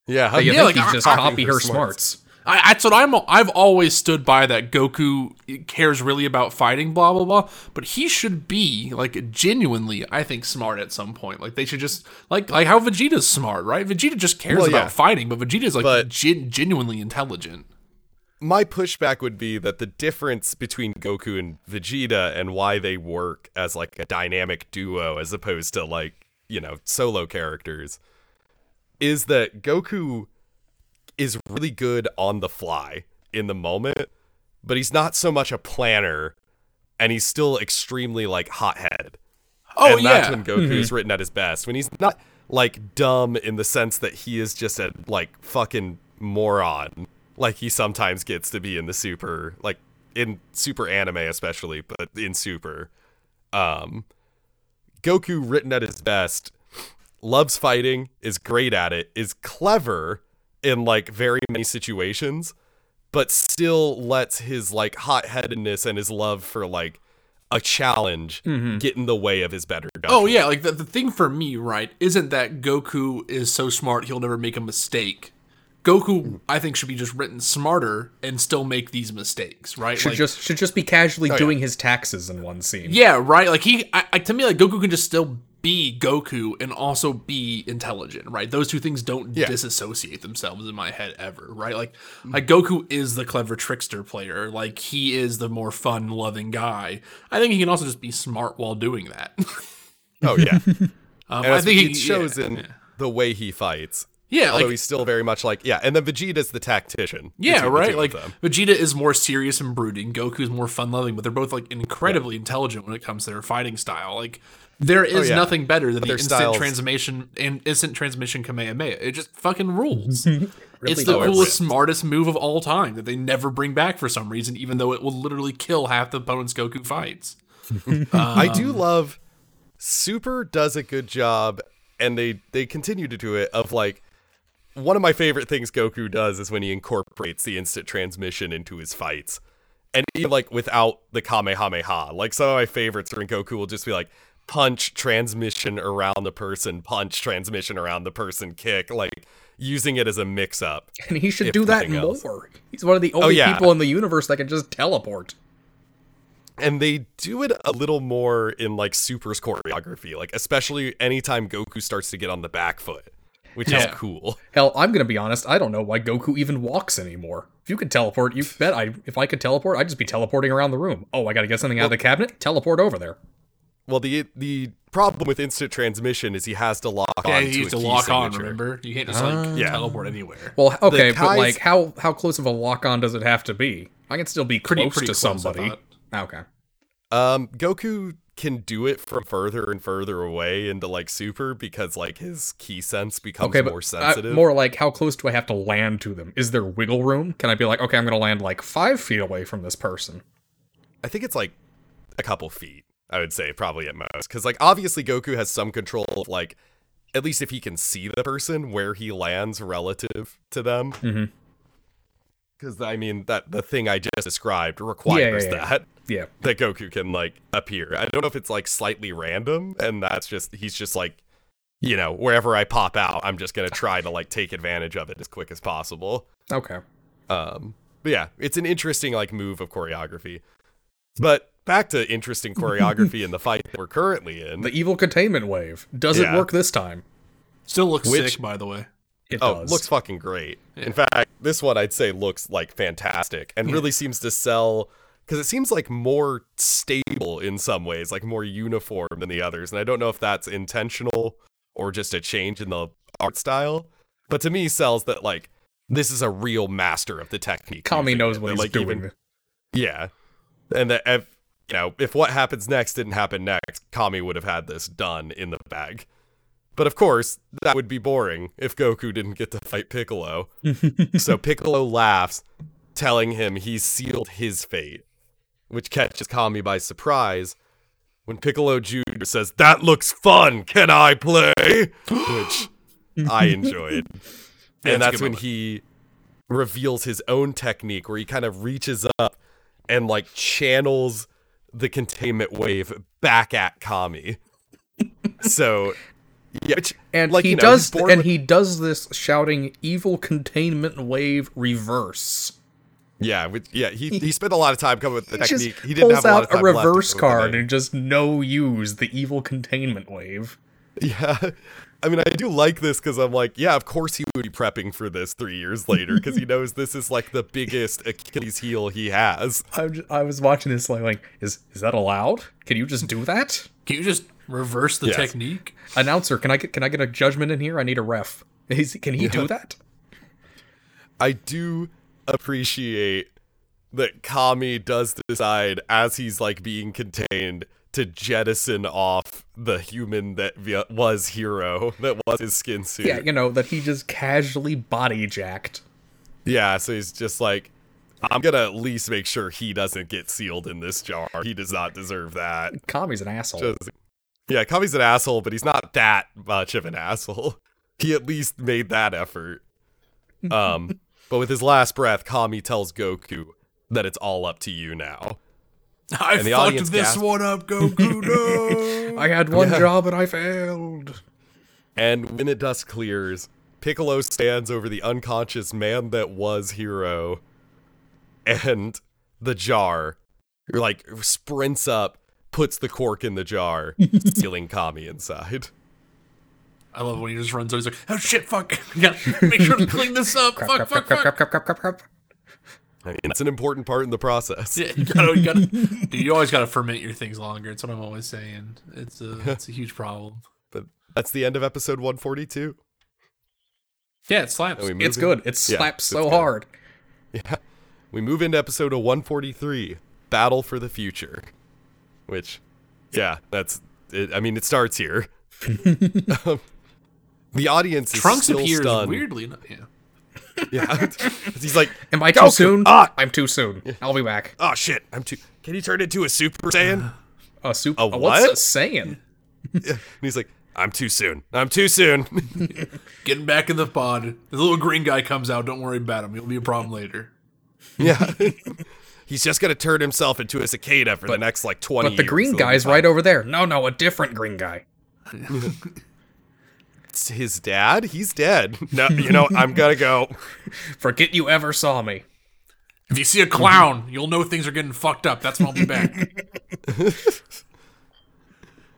Yeah, how That you yeah, think like, he's just copy her her smarts. smarts. I, that's what I'm. I've always stood by that. Goku cares really about fighting, blah blah blah. But he should be like genuinely, I think, smart at some point. Like they should just like like how Vegeta's smart, right? Vegeta just cares Well, about fighting, but Vegeta's like But- gen- genuinely intelligent. My pushback would be that the difference between Goku and Vegeta and why they work as like a dynamic duo as opposed to like, you know, solo characters is that Goku is really good on the fly in the moment, but he's not so much a planner and he's still extremely like hot-headed. Oh and yeah, that's when Goku is mm-hmm. written at his best. When he's not like dumb in the sense that he is just a like fucking moron, like he sometimes gets to be in the super, like in super anime especially, but in super. Um, Goku written at his best, loves fighting, is great at it, is clever in like very many situations, but still lets his like hot-headedness and his love for like a challenge get in the way of his better judgment. Oh yeah, like the, the thing for me, right, isn't that Goku is so smart he'll never make a mistake. Goku, I think, should be just written smarter and still make these mistakes, right? Should Like- just should just be casually yeah. doing his taxes in one scene. yeah, right. Like he, I, I, to me, like Goku can just still be Goku and also be intelligent, right? Those two things don't Yeah. disassociate themselves in my head ever, right? Like, like Goku is the clever trickster player, like he is the more fun loving guy. I think he can also just be smart while doing that. Oh yeah. um, And I I think it he shows yeah, in yeah. the way he fights. Yeah, Although like he's still very much like yeah, and then Vegeta's the tactician. Yeah, right. Like. Vegeta is more serious and brooding. Goku's more fun-loving, but they're both like incredibly intelligent when it comes to their fighting style. Like there is Oh, yeah. nothing better than the their instant styles- transmission and instant transmission Kamehameha. It just fucking rules. Really it's the does. coolest, smartest move of all time that they never bring back for some reason, even though it will literally kill half the opponents Goku fights. I Um, do love Super does a good job and they they continue to do it of like one of my favorite things Goku does is when he incorporates the instant transmission into his fights. And even like without the Kamehameha. Like some of my favorites are when Goku will just be like punch transmission around the person, punch transmission around the person, kick, like using it as a mix up. And he should do that else. more. He's one of the oh, only yeah. people in the universe that can just teleport. and they do it a little more in like Super's choreography, like especially anytime Goku starts to get on the back foot, which is cool. Hell, I'm gonna be honest. I don't know why Goku even walks anymore. If you could teleport, you bet I. If I could teleport, I'd just be teleporting around the room. Oh, I gotta get something out of the cabinet. Teleport over there. Well, the the problem with instant transmission is he has to lock Yeah, on he to used to ki lock on. Remember, you can't just like Yeah. teleport anywhere. Well, okay, but like, how how close of a lock on does it have to be? I can still be Pretty- close pretty to close, somebody. Okay. Um, Goku can do it from further and further away into like Super because like his ki sense becomes Okay, more uh, sensitive. more like how close do I have to land to them? Is there wiggle room? Can I be like, okay, I'm gonna land like five feet away from this person? I think it's like a couple feet. I would say probably at most because like obviously Goku has some control of like at least if he can see the person where he lands relative to them. Mhm. Because I mean that the thing I just described requires yeah, yeah. that Yeah. that Goku can like appear. I don't know if it's like slightly random and that's just he's just like you know wherever I pop out, I'm just gonna try to like take advantage of it as quick as possible. Okay. Um, but yeah, it's an interesting like move of choreography. But back to interesting choreography in the fight that we're currently in. The evil containment wave. Does Yeah. it work this time? Still looks Which- sick, by the way. It oh, does. looks fucking great. In fact, this one I'd say looks like fantastic and really seems to sell because it seems like more stable in some ways, like more uniform than the others. And I don't know if that's intentional or just a change in the art style. But to me, sells that like this is a real master of the technique. Kami knows what that, he's like, doing. even- Yeah. And that if you know, if what happens next didn't happen next, Kami would have had this done in the bag. But of course, that would be boring if Goku didn't get to fight Piccolo. so Piccolo laughs, telling him he's sealed his fate, which catches Kami by surprise when Piccolo Jr. says, That looks fun, can I play? Which I enjoyed. Yeah, and a that's when moment. he reveals his own technique where he kind of reaches up and like channels the containment wave back at Kami. so Yeah, which, And like, he you know, does he's and with- he does this shouting evil containment wave reverse. yeah, which, yeah. He he spent a lot of time coming with the He just technique. He didn't pulls have a lot out of a time left reverse come up with card and just no use the evil containment wave. Yeah. I mean, I do like this because I'm like, yeah, of course he would be prepping for this three years later because he knows this is like the biggest Achilles heel he has. I, just, I was watching this like, like, is is that allowed? Can you just do that? Can you just reverse the Yes. technique? Announcer, can I get can I get a judgment in here? I need a ref. Is, can he do that? I do appreciate that Kami does decide as he's like being contained to jettison off the human that was hero that was his skin suit. Yeah, you know that he just casually body jacked. Yeah, so he's just like, I'm gonna at least make sure he doesn't get sealed in this jar. He does not deserve that. Kami's an asshole. Just- yeah, Kami's an asshole, but he's not that much of an asshole. He at least made that effort. Um, but with his last breath, Kami tells Goku that it's all up to you now. I And the fucked audience this gasped. one up, Goku. No. I had one job and I failed. And when it dust clears, Piccolo stands over the unconscious man that was Hero and the jar. Like sprints up, puts the cork in the jar, sealing Kami inside. I love when he just runs over. He's like, "Oh shit, fuck! Gotta make sure to clean this up. Crap, fuck, crap, fuck, crap, fuck." crap, crap, crap, crap, crap. I mean, it's an important part in the process. Yeah, you gotta, you gotta, dude, you always gotta ferment your things longer. It's what I'm always saying. It's a, it's a huge problem. But that's the end of episode 142. Yeah, it slaps. We move It's in- good. It slaps it's so good. hard. We move into episode of 143, Battle for the Future. Which, yeah, that's. It, I mean, it starts here. Um, the audience is Trunks still appears stunned. weirdly enough. Yeah. Yeah, he's like, Am I too Goku, soon? ah! I'm too soon. I'll be back. oh shit, I'm too. Can he turn into a Super Saiyan? A super. A uh, What's what? it saying? and he's like, I'm too soon. I'm too soon. Getting back in the pod. The little green guy comes out. Don't worry about him. He'll be a problem later. yeah. He's just gonna turn himself into a cicada for the next like 20 But the years. green It'll guy's right over there. No, no, a different green guy. It's his dad? He's dead. No, you know, I'm gonna go. Forget you ever saw me. If you see a clown, you'll know things are getting fucked up. That's when I'll be back.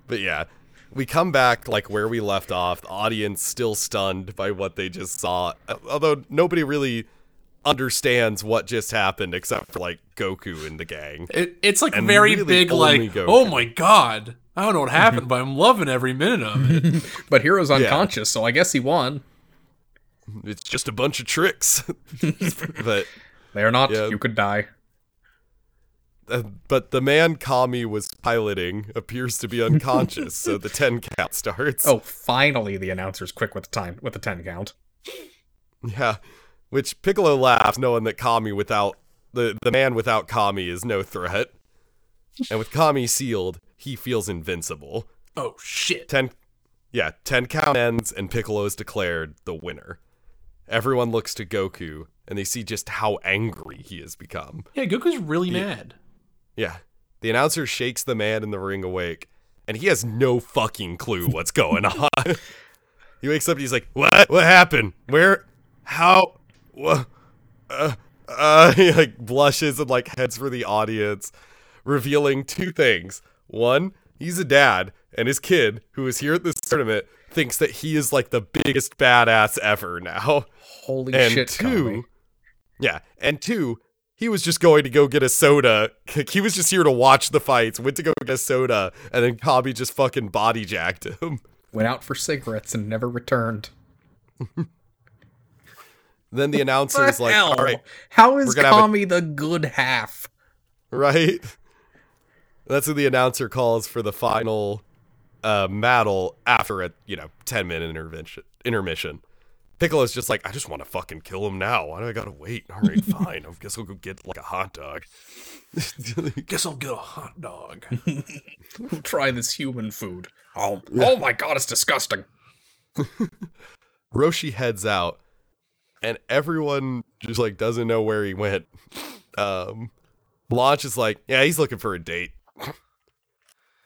But yeah, we come back like where we left off. The audience still stunned by what they just saw. Although nobody really understands what just happened except for like Goku and the gang. It, it's like And very really big, like, Goku. oh my god. I don't know what happened, but I'm loving every minute of it. But Hero's unconscious, so I guess he won. It's just a bunch of tricks. but They're not. Yeah. You could die. uh, but the man Kami was piloting appears to be unconscious, so the 10 count starts. Oh, finally, the announcer's quick with the time with the ten count. Yeah. Which Piccolo laughs knowing that Kami without the the man without Kami is no threat. And with Kami sealed, he feels invincible. Oh shit. 10 Yeah, 10 count ends and Piccolo is declared the winner. Everyone looks to Goku and they see just how angry he has become. Yeah, Goku's really mad. Yeah. The announcer shakes the man in the ring awake, and he has no fucking clue what's going on. he wakes up and he's like, What? What happened? Where? How? What? Uh, uh, he like blushes and like heads for the audience, revealing two things. One, he's a dad, and his kid, who is here at this tournament, thinks that he is like the biggest badass ever now. Holy And shit, two, yeah, and two, he was just going to go get a soda. He was just here to watch the fights. Went to go get a soda, and then Kami just fucking body jacked him. Went out for cigarettes and never returned. Then the announcer What is like, hell? "All right, How is gonna a- the good half? right." That's what the announcer calls for the final uh, battle after a you know ten minute intervention intermission. Piccolo's just like, I just want to fucking kill him now. Why do I gotta wait? All right, fine. I guess I'll go get like a hot dog. Guess I'll get a hot dog. We'll try this human food. Oh, oh my god, it's disgusting. Roshi heads out, and everyone just like doesn't know where he went. Um, Launch is like, yeah, he's looking for a date.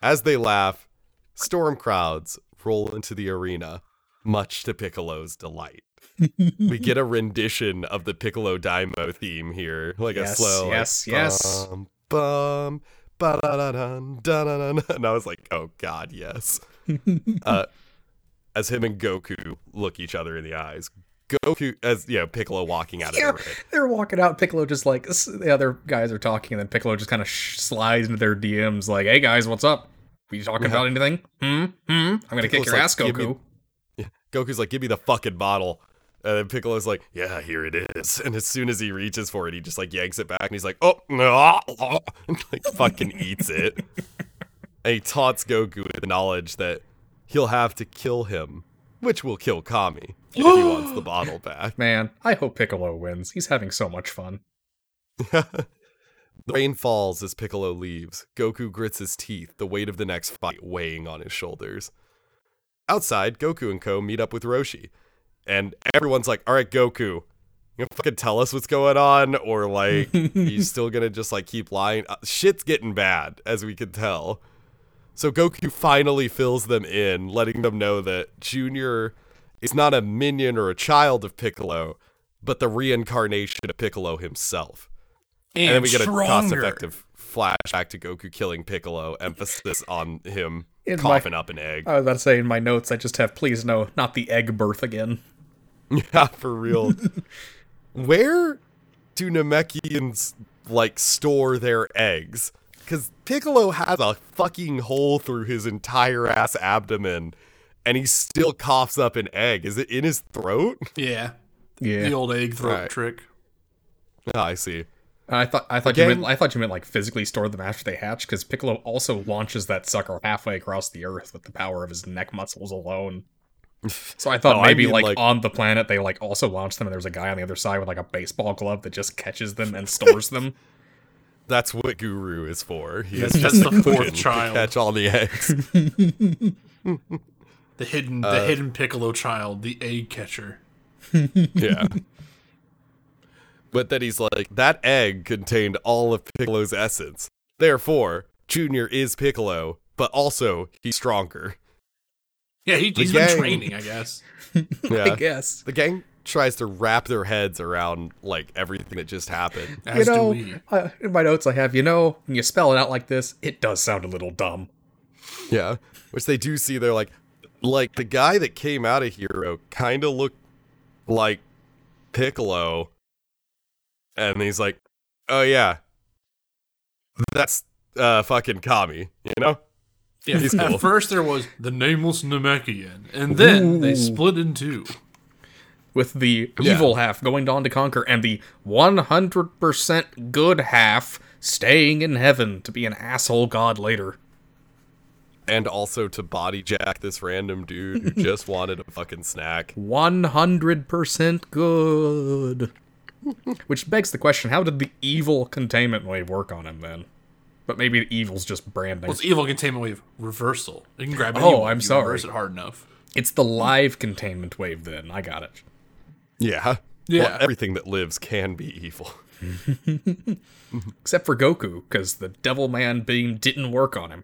As they laugh, storm crowds roll into the arena, much to Piccolo's delight. we get a rendition of the Piccolo Daimao theme here, like Yes, a slow, like, yes, yes. bum, bum, ba-da-da-dun, da-da-dun. and I was like, oh god, yes. uh, as him and Goku look each other in the eyes, Goku, as you know, Piccolo walking out of Yeah, the ring. they're walking out. Piccolo just like the other guys are talking, and then Piccolo just kind of sh- slides into their DMs, like, "Hey guys, what's up? We talking about anything? Hmm, hmm. I'm gonna kick your like, ass, "Give me- Goku." Goku's like, give me the fucking bottle. And then Piccolo's like, yeah, here it is. And as soon as he reaches for it, he just like yanks it back and he's like, oh, no. And like fucking eats it. and he taunts Goku with the knowledge that he'll have to kill him, which will kill Kami if he wants the bottle back. Man, I hope Piccolo wins. He's having so much fun. The rain falls as Piccolo leaves. Goku grits his teeth, the weight of the next fight weighing on his shoulders. Outside, Goku and Co. meet up with Roshi. And everyone's like, alright, Goku, you fucking tell us what's going on? Or like, you still gonna just like keep lying? Uh, shit's getting bad, as we can tell. So Goku finally fills them in, letting them know that Junior is not a minion or a child of Piccolo, but the reincarnation of Piccolo himself. And, And then we get a cost-effective flashback to Goku killing Piccolo, emphasis on him In my- coughing up an egg. I was about to say in my notes, I just have please no, not the egg birth again. yeah, for real. Where do Namekians like store their eggs? Because Piccolo has a fucking hole through his entire ass abdomen, and he still coughs up an egg. Is it in his throat? Yeah. Yeah, The old egg throat Right. trick. Oh, I see. I thought I thought you meant I thought you meant like physically store them after they hatch, because Piccolo also launches that sucker halfway across the earth with the power of his neck muscles alone. So I thought No, I maybe mean, like, like- on the planet they like also launch them, and there's a guy on the other side with like a baseball glove that just catches them and stores them. That's what Guru is for. He is That's just the fourth looking to child. catch all the eggs. The hidden Uh, the hidden Piccolo child, the egg catcher. yeah. But then he's like, that egg contained all of Piccolo's essence. Therefore, Junior is Piccolo, but also he's stronger. Yeah, he, he's gang- been training, I guess. yeah. I guess. The gang tries to wrap their heads around like everything that just happened. As you know, do we. I, in my notes I have, you know, when you spell it out like this, it does sound a little dumb. Yeah. Which they do see they're like like the guy that came out of Hero kind of looked like Piccolo. And he's like, "Oh yeah. That's uh fucking Kami, you know?" Yeah, cool. At first there was the nameless Namekian, and then they split in two. With the Yeah. evil half going on to conquer, and the 100% good half staying in heaven to be an asshole god later. and also to body jack this random dude who just wanted a fucking snack. 100% good. Which begs the question how did the evil containment wave work on him then? But maybe the evil's just branding. Well, it's evil containment wave reversal. You can grab Oh, anyone I'm you sorry. Reverse it hard enough. It's the live containment wave then. I got it. Yeah. Yeah. Well, everything that lives can be evil. Except for Goku, because the Devil Man beam didn't work on him.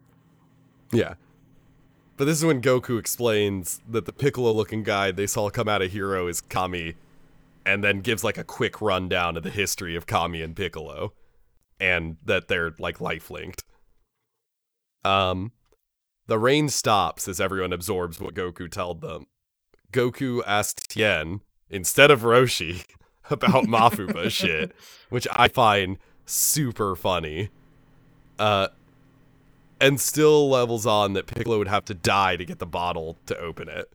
Yeah. But this is when Goku explains that the Piccolo looking guy they saw come out of Hero is Kami, and then gives like a quick rundown of the history of Kami and Piccolo, and that they're like life linked. Um, the rain stops as everyone absorbs what Goku told them. Goku asks Tien, instead of Roshi, about Mafuba shit, which I find super funny. Uh, and still levels on that Piccolo would have to die to get the bottle to open it.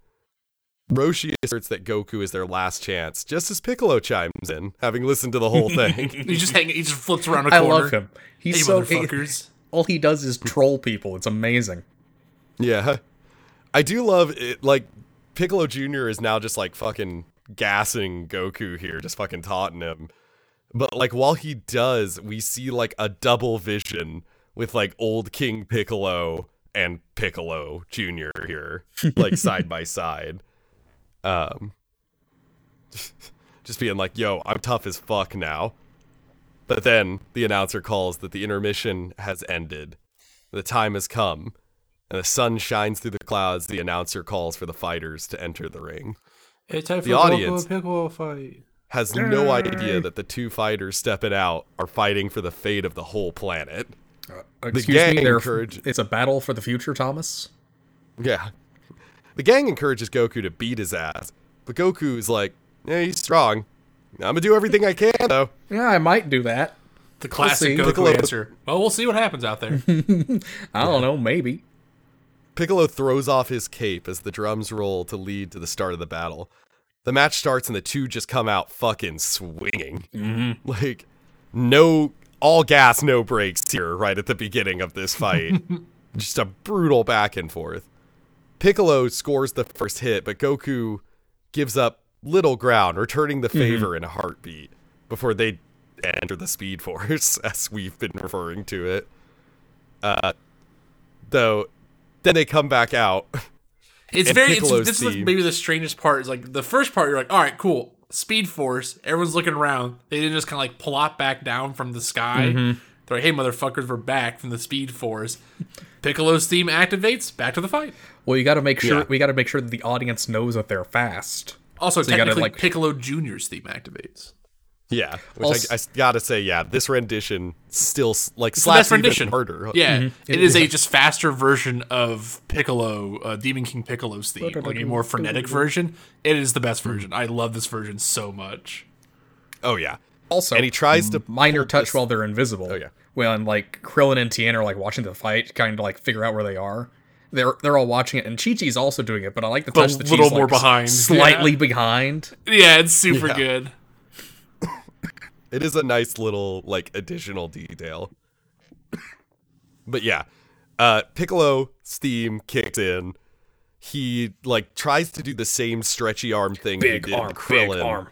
Roshi asserts that Goku is their last chance, just as Piccolo chimes in, having listened to the whole thing. He just hang. He just flips around a I corner. I love him. He's Hey, so motherfuckers. all he does is troll people. It's amazing. yeah. I do love it. Like, Piccolo Jr. is now just like fucking gassing Goku here, just fucking taunting him. But like, while he does, we see like a double vision with like old King Piccolo and Piccolo Jr. here, like side by side. Um, just being like, yo, I'm tough as fuck now. But then the announcer calls that the intermission has ended. The time has come. and the sun shines through the clouds. The announcer calls for the fighters to enter the ring. It's time for The audience- Goku and fight. Has no idea that the two fighters stepping out are fighting for the fate of the whole planet. Uh, excuse gang me, encourage- it's a battle for the future, Thomas. Yeah. The gang encourages Goku to beat his ass, but Goku is like, yeah, he's strong. I'm gonna do everything I can, though. Yeah, I might do that. The classic see. Goku Piccolo- answer. Well, we'll see what happens out there. I don't know, maybe. Piccolo throws off his cape as the drums roll to lead to the start of the battle. The match starts and the two just come out fucking swinging. Mm-hmm. Like, no, all gas, no brakes here right at the beginning of this fight. just a brutal back and forth. Piccolo scores the first hit, but Goku gives up little ground, returning the favor in a heartbeat before they enter the Speed Force, as we've been referring to it. Uh, though, then they come back out. It's very. It's, Piccolo's this is theme. maybe the strangest part. Is like the first part. You're like, all right, cool. Speed Force. Everyone's looking around. They didn't just kind of like plop back down from the sky. Mm-hmm. They're like, hey, motherfuckers, we're back from the Speed Force. Piccolo's theme activates. Back to the fight. Well, you got to make sure Yeah. we got to make sure that the audience knows that they're fast. Also, you gotta, technically, like- Piccolo Junior's theme activates. Yeah, which Also- I, I gotta say, yeah, this rendition still like It's the slaps best rendition. harder. Yeah, it is a just faster version of Piccolo, uh, Demon King Piccolo's theme, like a more frenetic version. It is the best version. I love this version so much. Oh yeah. Also, And he tries to minor touch this- while they're invisible. Oh, yeah. When like Krillin and Tien are like watching the fight, kind of like figure out where they are. They're they're all watching it, and Chi Chi's also doing it. But I like the But touch that little she's more like, behind, slightly yeah. behind. Yeah, it's super Yeah. good. It is a nice little like additional detail. but yeah, uh, Piccolo's theme kicked in. He like tries to do the same stretchy arm thing he Big did arm, Krillin. big arm.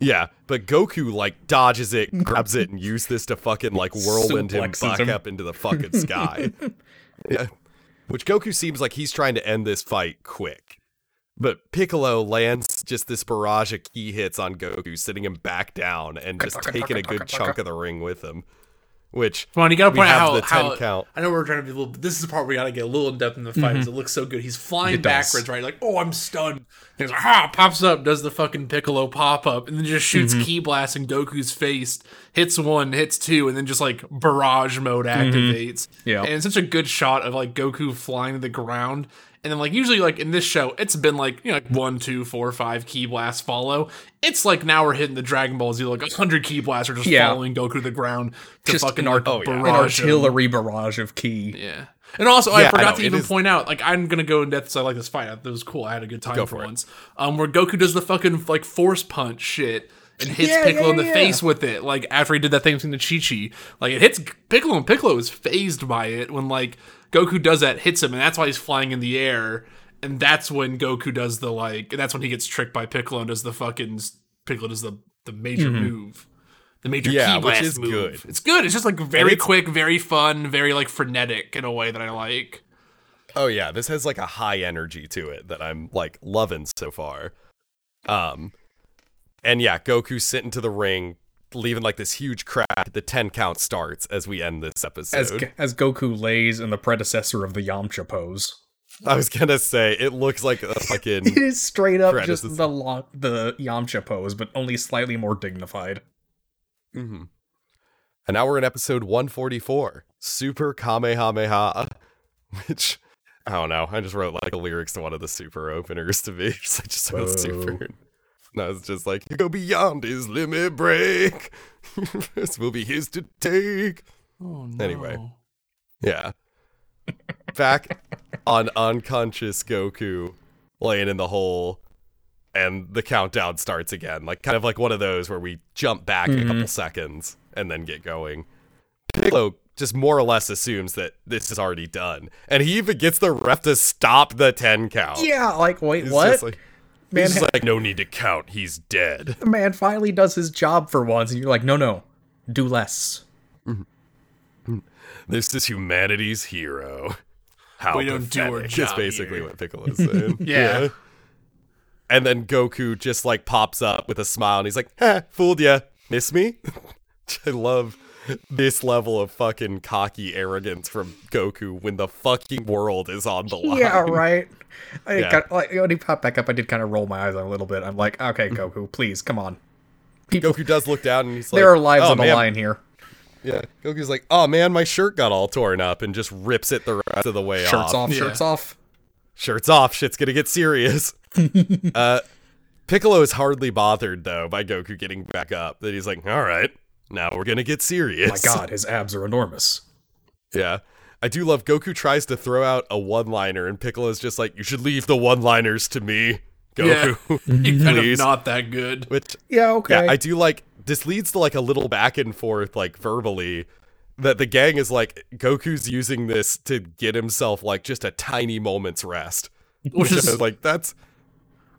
Yeah, but Goku like dodges it, grabs it, and used this to fucking like whirlwind him back him. up into the fucking sky. yeah. Which Goku seems like he's trying to end this fight quick. But Piccolo lands just this barrage of ki hits on Goku, sitting him back down and just taking a good chunk of the ring with him. Which Come on, you gotta point out how, the 10 how count. I know we're trying to be a little. This is the part we gotta get a little in depth in the fight. 'cause It looks so good. He's flying It does. backwards, right? Like, oh, I'm stunned. And he's like, ah, pops up, does the fucking Piccolo pop up, and then just shoots ki blast in Goku's face. Hits one, hits two, and then just like barrage mode activates. Yeah. and it's such a good shot of like Goku flying to the ground. And then, like, usually, like in this show, it's been like, you know, like one, two, four, five ki blasts follow. It's like now we're hitting the Dragon Ball Z, like a hundred ki blasts are just Yeah. following Goku to the ground to Just fucking an like, art- An barrage artillery barrage of ki. Yeah. And also, Yeah, I I forgot know, to even is- point out, like, I'm gonna go in depth. So I like this fight. That was cool. I had a good time Go for, for once. Um, where Goku does the fucking like force punch shit and hits Yeah, Piccolo yeah, in the yeah. face with it. Like after he did that thing to Chi Chi, like it hits Piccolo, and Piccolo is phased by it when like Goku does that, hits him, and that's why he's flying in the air. And that's when Goku does the like. And that's when he gets tricked by Piccolo and does the fucking Piccolo does the the major move. The major Yeah, ki which blast is move. good. It's good. It's just like very quick, very fun, very like frenetic in a way that I like. Oh yeah, this has like a high energy to it that I'm like loving so far. Um and yeah, Goku's sitting to the ring, leaving like this huge crack. The 10 count starts as we end this episode. as Goku lays in the predecessor of the Yamcha pose. I was to say it looks like a fucking It is straight up just the lo- the Yamcha pose, but only slightly more dignified. Mm-hmm. And now we're in episode 144, Super Kamehameha, which I don't know. I just wrote like the lyrics to one of the super openers to me. 'cause I just wrote Whoa. super. I was just like, you go beyond his limit break. this will be his to take. Oh no. Anyway. Yeah. Back on unconscious Goku laying in the hole and the countdown starts again. Like kind of like one of those where we jump back a couple mm-hmm. seconds and then get going. Piccolo just more or less assumes that this is already done. And he even gets the ref to stop the 10 count. Yeah, like wait, what? like, Man, he's just like, no need to count. He's dead. the man finally does his job for once, and you're like, no, no, do less. This is humanity's hero. How We don't do our job Is basically here. what Piccolo's saying. Yeah. And then Goku just like pops up with a smile and he's like, "Ha, fooled ya. Miss me?" I love this level of fucking cocky arrogance from Goku when the fucking world is on the line. Yeah, right. I Yeah. got, like when he popped back up, I did kind of roll my eyes a little bit. I'm like, okay, Goku, please, come on. Goku does look down and he's like, there are lives oh, on the man. line here. Yeah, Goku's like, oh man, my shirt got all torn up and just rips it the rest of the way off. Shirts off, Yeah. shirts off. Shirts off, shit's gonna get serious. uh, Piccolo is hardly bothered though by Goku getting back up. That he's like, all right, now we're gonna get serious. My God, his abs are enormous. Yeah. I do love Goku tries to throw out a one liner and Piccolo's just like, you should leave the one liners to me, Yeah. Goku. You're kind of not that good. Which Yeah, okay. yeah, I do like this leads to like a little back and forth, like verbally, that the gang is like Goku's using this to get himself like just a tiny moment's rest. Which Which is is like that's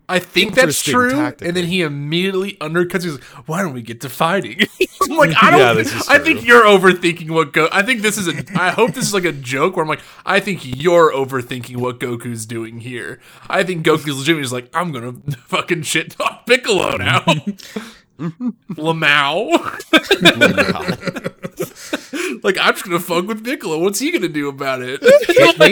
I think that's true, tactically. and then he immediately undercuts. He's like, "Why don't we get to fighting?" I'm like, I don't. Yeah, this I think you're overthinking what Go. I think this is a. I hope this is like a joke where I'm like, I think you're overthinking what Goku's doing here. I think Goku's legitimately just like, I'm gonna fucking shit talk Piccolo now. Lamau. like I'm just gonna fuck with Piccolo. What's he gonna do about it? me.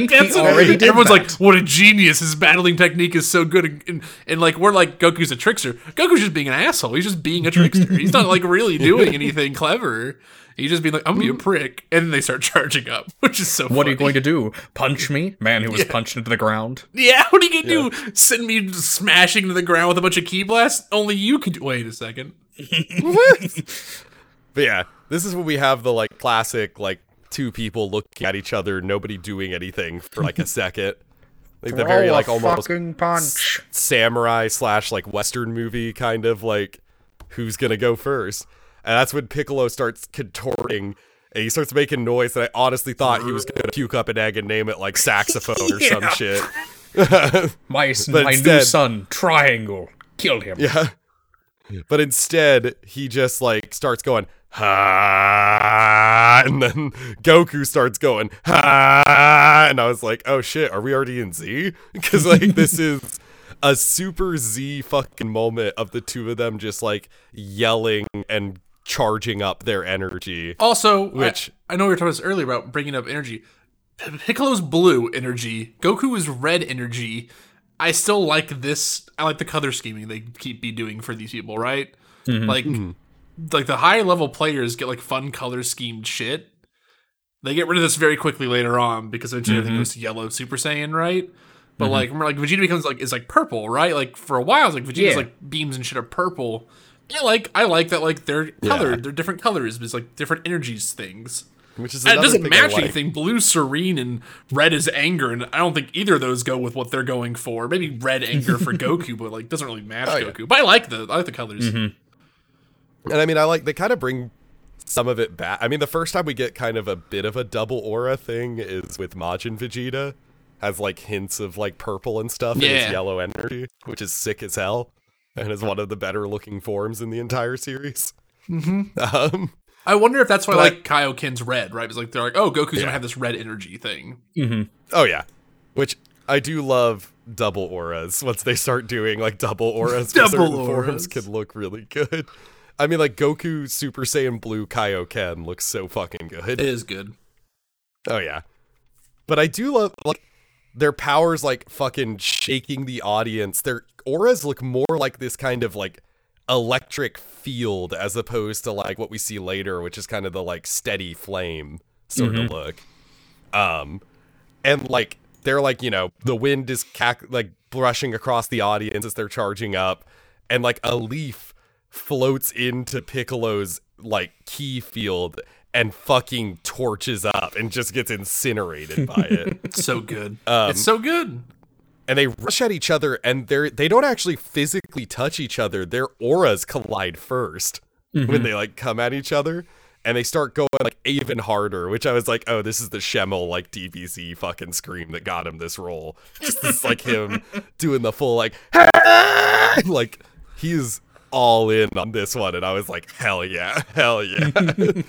That's He already did Everyone's that. like, "What a genius! His battling technique is so good." And, and, and, like we're like, Goku's a trickster. Goku's just being an asshole. He's just being a trickster. He's not like really doing anything clever. He's just being like, "I'm gonna be a prick," and then they start charging up, which is so. what are you going to do? Punch me? Man who was Yeah. punched into the ground. Yeah, what are you gonna do? Send me smashing to the ground with a bunch of ki blasts? Only you can do. Wait a second. But yeah, this is when we have the like classic like two people looking at each other, nobody doing anything for like a second. Like the very like almost fucking punch. samurai slash like western movie kind of like who's gonna go first and that's when piccolo starts contorting and he starts making noise and i honestly thought he was gonna puke up an egg and name it like saxophone or some shit My, But my new son, Triangle, killed him. yeah but instead he just like starts going ha and then goku starts going ha and i was like oh shit are we already in z because like this is a super z fucking moment of the two of them just like yelling and charging up their energy Also, Which- I, I know we were talking about this earlier about bringing up energy. Piccolo's blue energy. Goku is red energy. I still like this. I like the color scheming they keep be doing for these people, right? Mm-hmm. Like, mm-hmm. Like the high level players get like fun color schemed shit. They get rid of this very quickly later on because eventually everything mm-hmm. goes to yellow Super Saiyan, right? But mm-hmm. like, remember, like Vegeta becomes like is like purple, right? Like for a while, it's like Vegeta's Yeah. like beams and shit are purple. Yeah, like I like that. Like they're colored, they're different colors, but it's like different energies things. which is it doesn't match like. anything. Blue serene and red is anger, and I don't think either of those go with what they're going for. Maybe red anger for Goku, but like doesn't really match Oh, yeah. Goku. But I like the I like the colors. Mm-hmm. And I mean, I like they kind of bring some of it back. I mean, the first time we get kind of a bit of a double aura thing is with Majin Vegeta, has like hints of like purple and stuff in Yeah. his yellow energy, which is sick as hell, and is one of the better looking forms in the entire series. Mm-hmm. Um, I wonder if that's why But- like Kaioken's red, right? It's like they're like, oh, Goku's Yeah. gonna have this red energy thing. oh yeah, which I do love double auras. Once they start doing like double auras, for Double certain auras. forms can look really good. I mean, like Goku Super Saiyan Blue Kaioken looks so fucking good. It is good. Oh yeah. But I do love like their powers like fucking shaking the audience. Their auras look more like this kind of like electric field as opposed to like what we see later, which is kind of the like steady flame sort of look. Um and like they're like, you know, the wind is cac- like brushing across the audience as they're charging up and like a leaf floats into Piccolo's like ki field and fucking torches up and just gets incinerated by it. So good. Um, it's so good. and they rush at each other and they're they don't actually physically touch each other. Their auras collide 1st when they like come at each other. And they start going like even harder, which I was like, oh, this is the Schemmel like DBZ fucking scream that got him this role. Just this like him doing the full like like he's all in on this one, and I was like, hell yeah, hell yeah.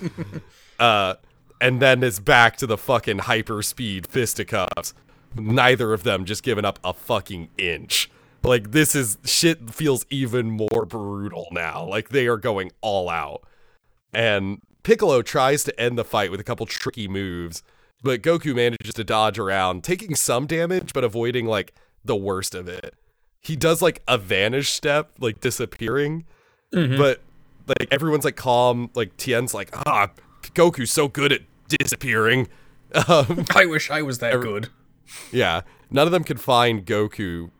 uh, and then it's back to the fucking hyper speed fisticuffs. Neither of them just giving up a fucking inch. Like this is shit feels even more brutal now. Like they are going all out. And Piccolo tries to end the fight with a couple tricky moves, but Goku manages to dodge around, taking some damage but avoiding like the worst of it. He does like a vanish step, like disappearing, but like everyone's like calm. Like Tien's like, ah, Goku's so good at disappearing. Um, I wish I was that good. yeah, none of them can find Goku,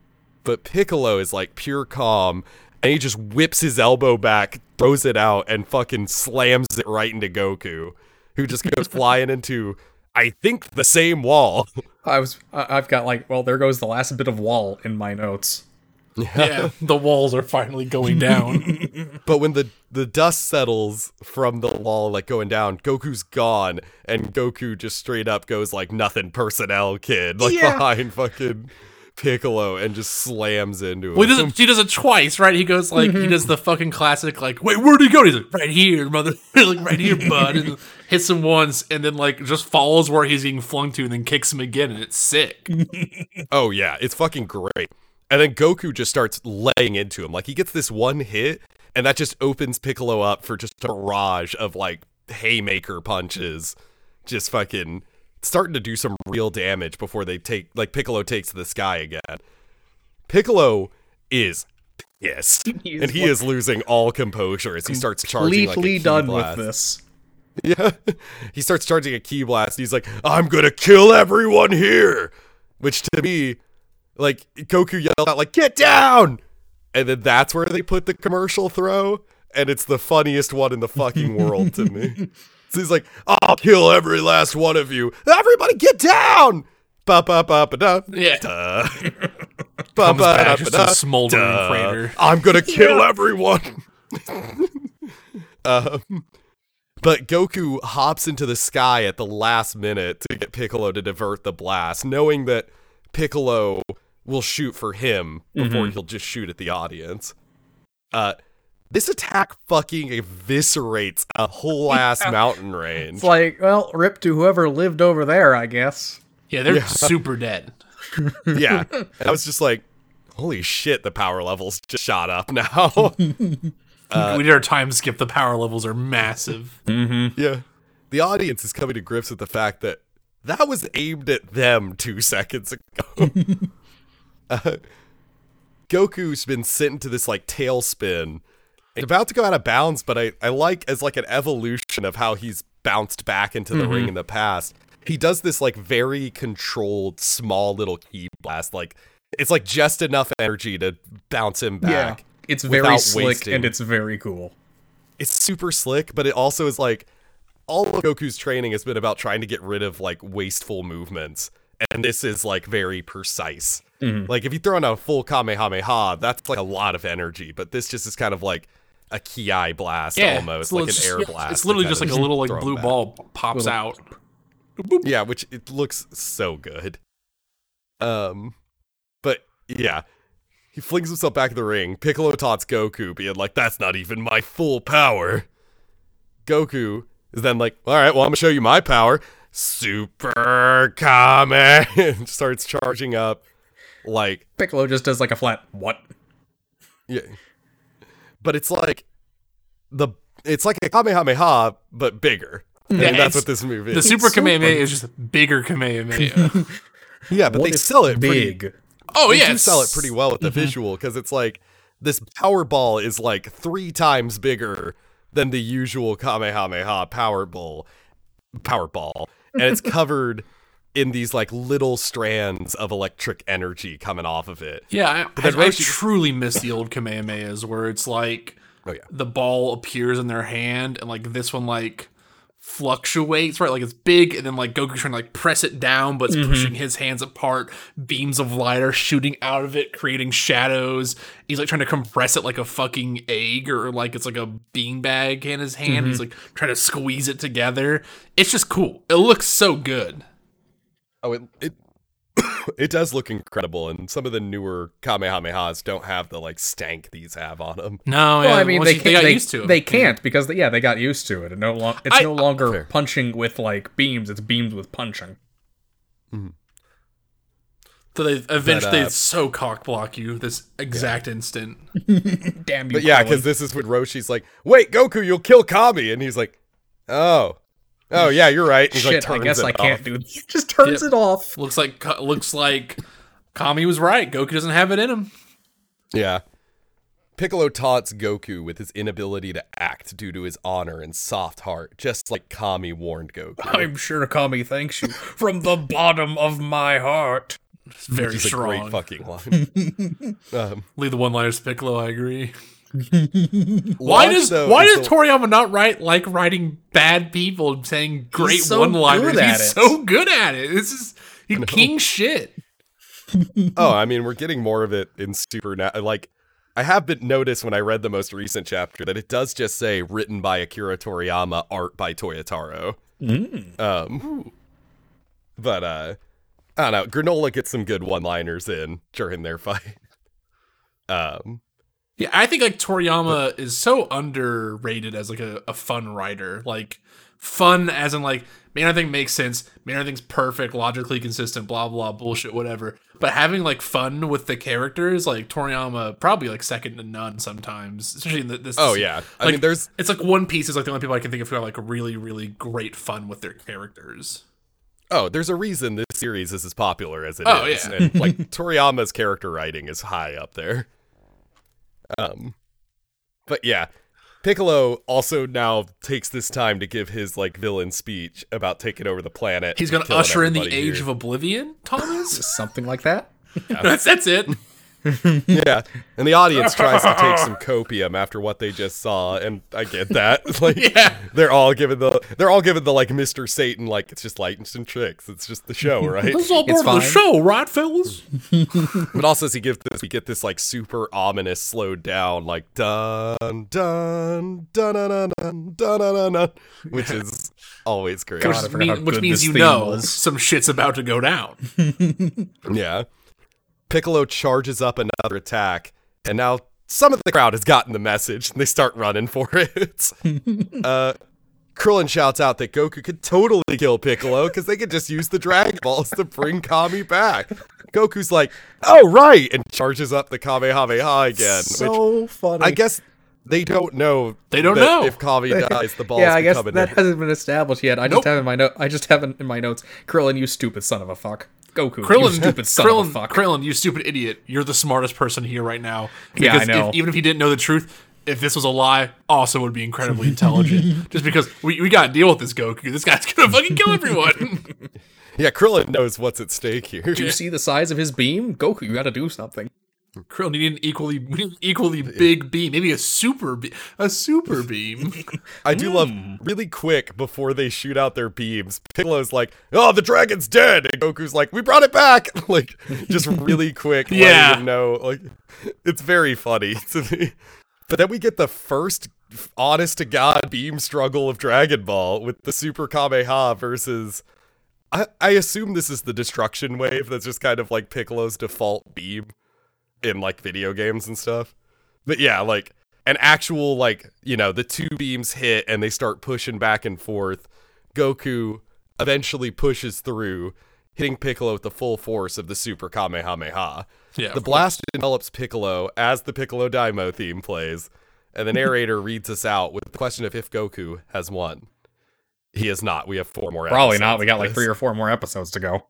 but Piccolo is like pure calm, and he just whips his elbow back, throws it out, and fucking slams it right into Goku, who just goes flying into, I think, the same wall. I was. I've got like. Well, there goes the last bit of wall in my notes. Yeah, the walls are finally going down. But when the the dust settles from the wall, like going down, Goku's gone, and Goku just straight up goes like nothing personnel kid, like Yeah. behind fucking Piccolo, and just slams into him. well, he does it. He does it twice, right? He goes like he mhm. does the fucking classic, like, "Wait, where'd he go?" He's like, "Right here, mother, like right here, bud." And hits him once, and then like just follows where he's being flung to, and then kicks him again, and it's sick. Oh yeah, it's fucking great. And then Goku just starts laying into him. Like he gets this one hit, and that just opens Piccolo up for just a barrage of like haymaker punches. Just fucking starting to do some real damage before they take like Piccolo takes the sky again. Piccolo is pissed. He and he like- is losing all composure as he starts charging like a Completely ki done blast. with this. Yeah. he starts charging a ki blast. He's like, I'm going to kill everyone here. Which to me, like, Goku yelled out, like, get down. And then that's where they put the commercial throw. And it's the funniest one in the fucking world to me. So he's like, I'll kill every last one of you. Everybody get down. Ba ba ba ba da. Yeah. Da. Ba ba da ba da. smoldering Da. crater. I'm gonna kill everyone. um, but Goku hops into the sky at the last minute to get Piccolo to divert the blast, knowing that Piccolo will shoot for him before mm-hmm. he'll just shoot at the audience. Uh, this attack fucking eviscerates a whole ass mountain range. It's like, well, rip to whoever lived over there, I guess. Yeah, they're super dead. yeah, and I was just like, "Holy shit!" The power levels just shot up now. Uh, we did our time skip. The power levels are massive. Mm-hmm. Yeah. The audience is coming to grips with the fact that that was aimed at them two seconds ago. Uh, Goku's been sent into this like tailspin. It's about to go out of bounds, but I, I like as like an evolution of how he's bounced back into the ring in the past. He does this like very controlled small little ki blast. Like it's like just enough energy to bounce him back. It's very slick wasting- and it's very cool. it's super slick, but it also is like all of Goku's training has been about trying to get rid of like wasteful movements. And this is like very precise. Like if you throw in a full Kamehameha, that's like a lot of energy, but this just is kind of like a Ki blast Yeah, almost, like li- an air blast. It's literally just like a little like blue back. ball pops out. Yeah, which it looks so good. Um, but yeah, he flings himself back in the ring. Piccolo taunts Goku, being like, "That's not even my full power." Goku is then like, "All right, well, I'm gonna show you my power." Super Kame starts charging up like Piccolo just does like a flat what? yeah, but it's like the it's like a Kamehameha but bigger. I Yeah, that's what this movie is. The. Super Kamehameha is just bigger Kamehameha. yeah, but What they sell it pretty- big. oh they yeah, do sell it pretty well with the mm-hmm. visual because it's like this power ball is like three times bigger than the usual Kamehameha power ball, power ball, and it's covered in these like little strands of electric energy coming off of it. Yeah, I, then I, I truly miss the old Kamehamehas where it's like Oh yeah, the ball appears in their hand and like this one like fluctuates, right? Like it's big and then like Goku's trying to like press it down, but it's Mm-hmm. pushing his hands apart. Beams of light are shooting out of it, creating shadows. He's like trying to compress it like a fucking egg or like it's like a beanbag in his hand. He's Mm-hmm. like trying to squeeze it together. It's just cool. It looks so good. Oh it it. It does look incredible, and some of the newer Kamehamehas don't have the like stank these have on them. No, Well, yeah, I mean, once they you- can't. got They, used to it. they can't because they, yeah, they got used to it. And no long, it's I- no longer Fair. punching with like beams. It's beams with punching. Mm-hmm. So they eventually uh, they so cock block you this exact instant. Damn you! But yeah, because this is when Roshi's like, "Wait, Goku, you'll kill Kami," and he's like, Oh. Oh yeah, you're right. He's like, Shit, I turns guess it I can't off. do. He just turns Yep. it off. Looks like looks like Kami was right. Goku doesn't have it in him. Yeah. Piccolo taunts Goku with his inability to act due to his honor and soft heart, just like Kami warned Goku. I'm sure Kami thanks you from the bottom of my heart. It's very Which is a strong. great fucking line. um, Leave the one-liners Piccolo. I agree. Why does though, Why does the- Toriyama not write like writing bad people and saying great so one-liners? He's it. so good at it. This is he king shit. oh, I mean, we're getting more of it in Super. Na- like, I have been noticed when I read the most recent chapter that it does just say written by Akira Toriyama, art by Toyotaro. Um, but uh, I don't know. Granola gets some good one-liners in during their fight. Um, Yeah, I think like Toriyama is so underrated as like a, a fun writer. Like fun as in like man, I think makes sense. Man, I think's perfect, logically consistent, blah blah bullshit, whatever. But having like fun with the characters, like Toriyama, probably like second to none sometimes. Especially in the, this. oh yeah, I like, mean, there's It's like One Piece is like the only people I can think of who have like really really great fun with their characters. oh, there's a reason this series is as popular as it oh, is, Oh, yeah. and like Toriyama's character writing is high up there. Um, but yeah, Piccolo also now takes this time to give his like villain speech about taking over the planet. He's gonna usher in the everybody age here. of oblivion, Thomas. Something like that. that's that's it. yeah, and the audience tries to take some copium after what they just saw, and I get that. It's like, yeah. they're all given the they're all given the like Mister Satan, like it's just lights and tricks. It's just the show, right? It's all part it's of fine. the show, right, fellas? but also, as you give this, we get this like super ominous, slowed down, like dun dun dun dun dun dun dun, dun which is always great. God, which, mean, which means you know was. some shit's about to go down. yeah. Piccolo charges up another attack, and now some of the crowd has gotten the message and they start running for it. uh, Krillin shouts out that Goku could totally kill Piccolo because they could just use the Dragon Balls to bring Kami back. Goku's like, oh, right, and charges up the Kamehameha again. which So funny. I guess they don't know. They don't know. If Kami dies, the balls yeah, I guess become that an- hasn't been established yet. I Nope. just have in my note. I just have in in my notes. Krillin, you stupid son of a fuck. Goku, you Krillin, stupid son Krillin, of a fuck. Krillin, you stupid idiot! You're the smartest person here right now. Yeah, I know. If, even if you didn't know the truth, if this was a lie, also would be incredibly intelligent. Just because we, we got to deal with this Goku. This guy's gonna fucking kill everyone. Yeah, Krillin knows what's at stake here. Do you see the size of his beam? Goku, you got to do something. Krillin, you need an equally we need an equally big beam, maybe a super be- a super beam. I do love hmm. really quick before they shoot out their beams. Piccolo's like, "Oh, the dragon's dead," and Goku's like, "We brought it back!" like, just really quick, Yeah. letting them know. Like, it's very funny to me. But then we get the first honest to god beam struggle of Dragon Ball with the Super Kameha versus. I, I assume this is the destruction wave that's just kind of like Piccolo's default beam in like video games and stuff. But yeah, like an actual like, you know, the two beams hit and they start pushing back and forth. Goku eventually pushes through, hitting Piccolo with the full force of the Super Kamehameha. Yeah, the blast envelops Piccolo as the Piccolo Daimao theme plays, and the narrator reads us out with the question of if Goku has won. He has not. We have four more. Probably not. We got like three or four more episodes to go.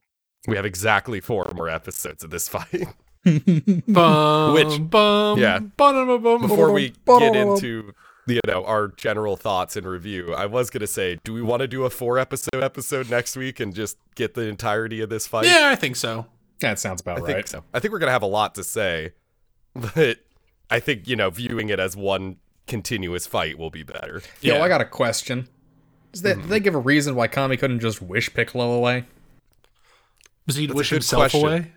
We have exactly four more episodes of this fight. Bum, Which- bum, yeah. bum, bum, bum, Before we get into you know our general thoughts and review, I was gonna say, do we want to do a four episode episode next week and just get the entirety of this fight? Yeah, I think so. That sounds about I think right. so. I think we're gonna have a lot to say, but I think you know viewing it as one continuous fight will be better. Yo, Yeah. I got a question. Does that, Mm-hmm. Did they give a reason why Kami couldn't just wish Piccolo away? Was he That's wish himself question. away?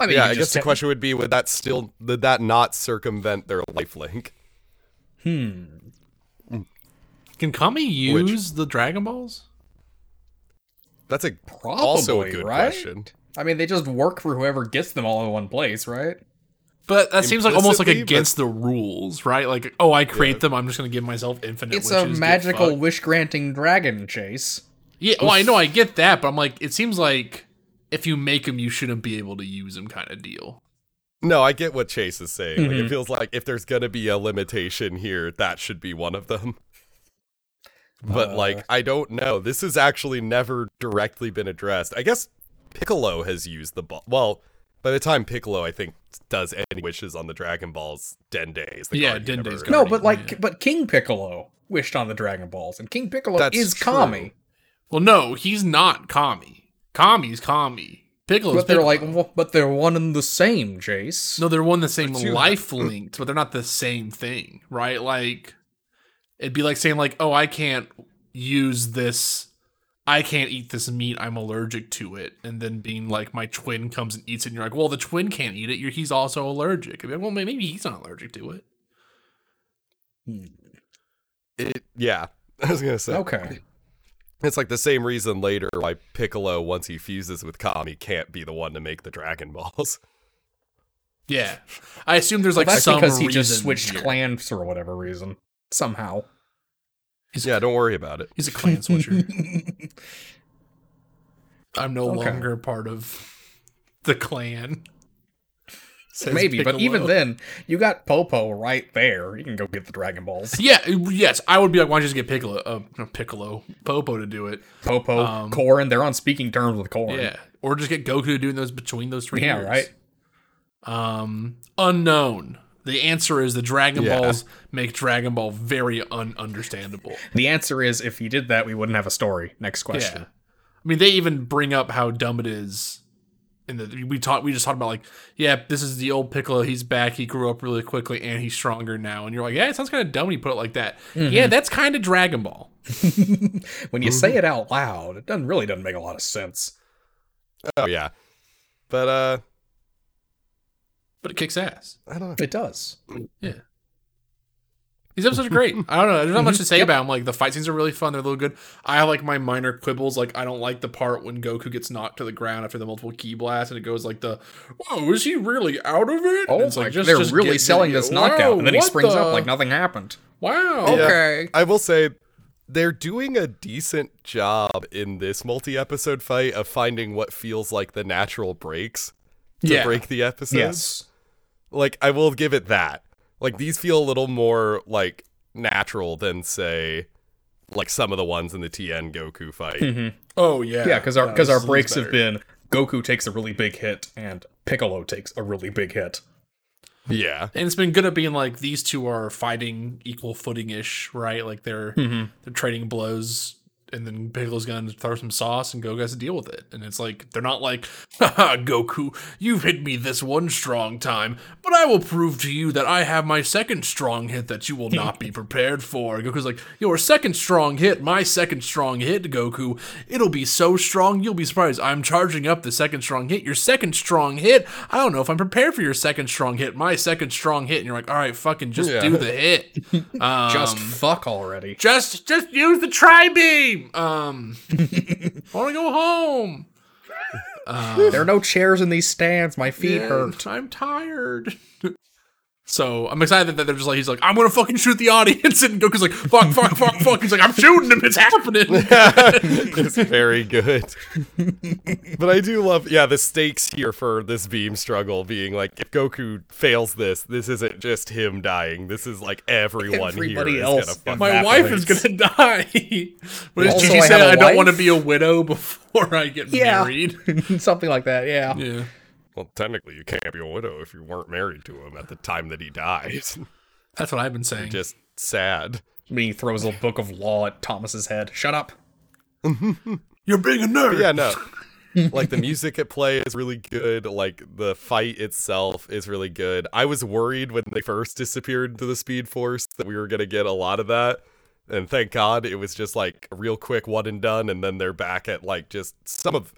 I mean, yeah, I guess the te- question would be: Would that still did that not circumvent their life link? Hmm. Can Kami use the Dragon Balls? That's a Probably, also a good right? question. I mean, they just work for whoever gets them all in one place, right? But that seems like almost like against the rules, right? Like, oh, I create them. I'm just going to give myself infinite. It's wishes, a magical wish granting dragon chase. Yeah, well, I know I get that, but I'm like, it seems like if you make them, you shouldn't be able to use them, kind of deal. No, I get what Chase is saying. Like, Mhm. it feels like if there's gonna be a limitation here, that should be one of them. but Uh. like I don't know. This has actually never directly been addressed. I guess Piccolo has used the ball. Well, by the time Piccolo, I think, does any wishes on the Dragon Balls, Dende is the Yeah, guardian of Dende's Earth. No, but like, yeah. but King Piccolo wished on the Dragon Balls, and King Piccolo That's is true. Kami. Well, no, he's not Kami. Kami's Kami. Piccolo's But they're Piccolo. like, but they're one and the same, Jace. No, they're one the same life linked, but they're not the same thing, right? Like it'd be like saying like, "Oh, I can't use this I can't eat this meat. I'm allergic to it." And then being like my twin comes and eats it and you're like, "Well, the twin can't eat it. You're, he's also allergic." I'd be like, well, maybe he's not allergic to it. Hmm. It, yeah, I was gonna say. Okay. It's like the same reason later why Piccolo, once he fuses with Kami, can't be the one to make the Dragon Balls. Yeah. I assume there's like That's some because he just switched here. clans for whatever reason. Somehow. He's, Yeah, don't worry about it. he's a clan switcher. I'm no Okay. longer part of the clan. Maybe, but even then, you got Popo right there. You can go get the Dragon Balls. Yeah, yes, I would be like, why don't you just get Piccolo, uh, Piccolo, Popo to do it? Popo, Um, Korin, they're on speaking terms with Korin. Yeah, or just get Goku to doing those between those three. Yeah, years. right? Um, unknown. The answer is the Dragon Yeah. Balls make Dragon Ball very ununderstandable. The answer is if he did that, we wouldn't have a story. Next Yeah, question. I mean, they even bring up how dumb it is. In the we talked, we just talked about like, yeah, this is the old Piccolo. He's back. He grew up really quickly, and he's stronger now. And you're like, yeah, it sounds kind of dumb when you put it like that. Mm-hmm. Yeah, that's kind of Dragon Ball. When you say it out loud, it doesn't really doesn't make a lot of sense. Oh yeah, but uh, But it kicks ass. I don't know. It does. Yeah. These episodes are great. I don't know. There's not much to say Yep. about them. Like the fight scenes are really fun. They're a little good. I have like my minor quibbles. Like I don't like the part when Goku gets knocked to the ground after the multiple ki blasts, and it goes like the, "Whoa, is he really out of it?" Oh, And it's my like, God, just- they're just really selling this knockout, Whoa, and then he springs the- up like nothing happened. Wow. Yeah. Okay. I will say they're doing a decent job in this multi-episode fight of finding what feels like the natural breaks to Yeah. break the episodes. Yes. Like I will give it that. Like these feel a little more like natural than say like some of the ones in the Tien Goku fight. Oh yeah. Yeah, because our because our breaks better. have been Goku takes a really big hit and Piccolo takes a really big hit. Yeah. and it's been good at being like these two are fighting equal footing ish, right? Like they're Mm-hmm. they're trading blows, and then Piccolo's gonna throw some sauce, and Goku has to deal with it. And it's like they're not like, Haha, Goku, you've hit me this one strong time, but I will prove to you that I have my second strong hit that you will not be prepared for. Goku's like, your second strong hit, my second strong hit, Goku. It'll be so strong you'll be surprised. I'm charging up the second strong hit. Your second strong hit. I don't know if I'm prepared for your second strong hit. My second strong hit, and you're like, all right, fucking just Yeah. do the hit. Um, Just fuck already. just just use the tri beam. Um, I want to go home. There are no chairs in these stands. My feet Yeah, hurt. I'm tired. So I'm excited that they're just like he's like I'm gonna fucking shoot the audience and Goku's like fuck fuck fuck fuck he's like I'm shooting him it's happening it's very good. but I do love, yeah, the stakes here for this beam struggle being like, if Goku fails this, this isn't just him dying. This is like everyone Everybody here is else gonna fuck. my- my wife is gonna die. But as Also, Gigi I said, have a I don't want to be a widow before I get Yeah. married. Something like that. Yeah. Yeah. Well, technically, you can't be a widow if you weren't married to him at the time that he dies. That's what I've been saying. just sad. Me throws a book of law at Thomas's head. Shut up. You're being a nerd. yeah, no. like the music at play is really good. Like the fight itself is really good. I was worried when they first disappeared into the Speed Force that we were gonna get a lot of that. And thank God it was just like a real quick one and done, and then they're back at like just some of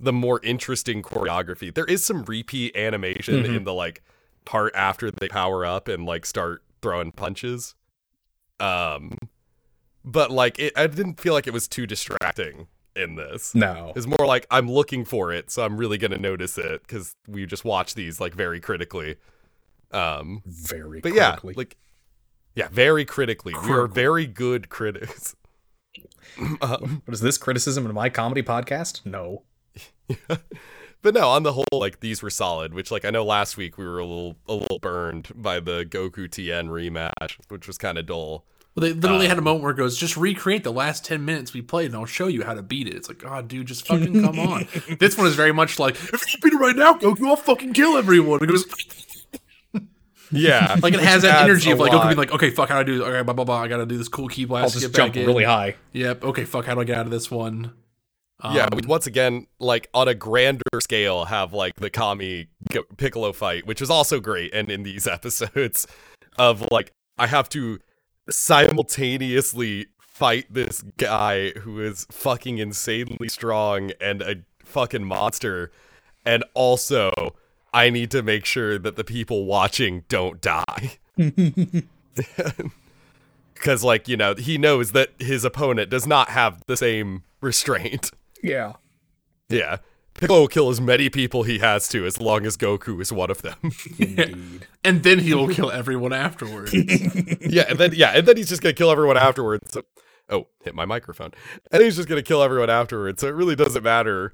the more interesting choreography. There is some repeat animation in the like part after they power up and like start throwing punches. Um but like it I didn't feel like it was too distracting in this. No. It's more like I'm looking for it, so I'm really gonna notice it because we just watch these like very critically. Um, Very but quickly. yeah, like yeah, very critically. We are very good critics. um, What is this criticism in my comedy podcast? No. but no, on the whole, like these were solid. Which like I know last week we were a little a little burned by the Goku Tien rematch, which was kind of dull. Well, they literally Uh, had a moment where it goes, just recreate the last 10 minutes we played and I'll show you how to beat it. It's like, God, dude, just fucking come on. This one is very much like, if you beat it right now, Goku, I'll fucking kill everyone. It goes, Yeah, like, it has that energy of like, Goku being like, okay, fuck, how do I do this? Okay, blah, blah, blah. I gotta do this cool ki blast I'll just get jump back in. really high. Yep. Okay, fuck, how do I get out of this one? Yeah, Um, we once again, like on a grander scale, have like the Kami Piccolo fight, which is also great. And in these episodes, of like, I have to simultaneously fight this guy who is fucking insanely strong and a fucking monster, and also I need to make sure that the people watching don't die. Because, like, you know, he knows that his opponent does not have the same restraint. Yeah. Yeah. Piccolo will kill as many people he has to as long as Goku is one of them. Indeed. and then he'll kill everyone afterwards. yeah, and then yeah, and then he's just gonna kill everyone afterwards. So, oh, hit my microphone. And he's just gonna kill everyone afterwards. So it really doesn't matter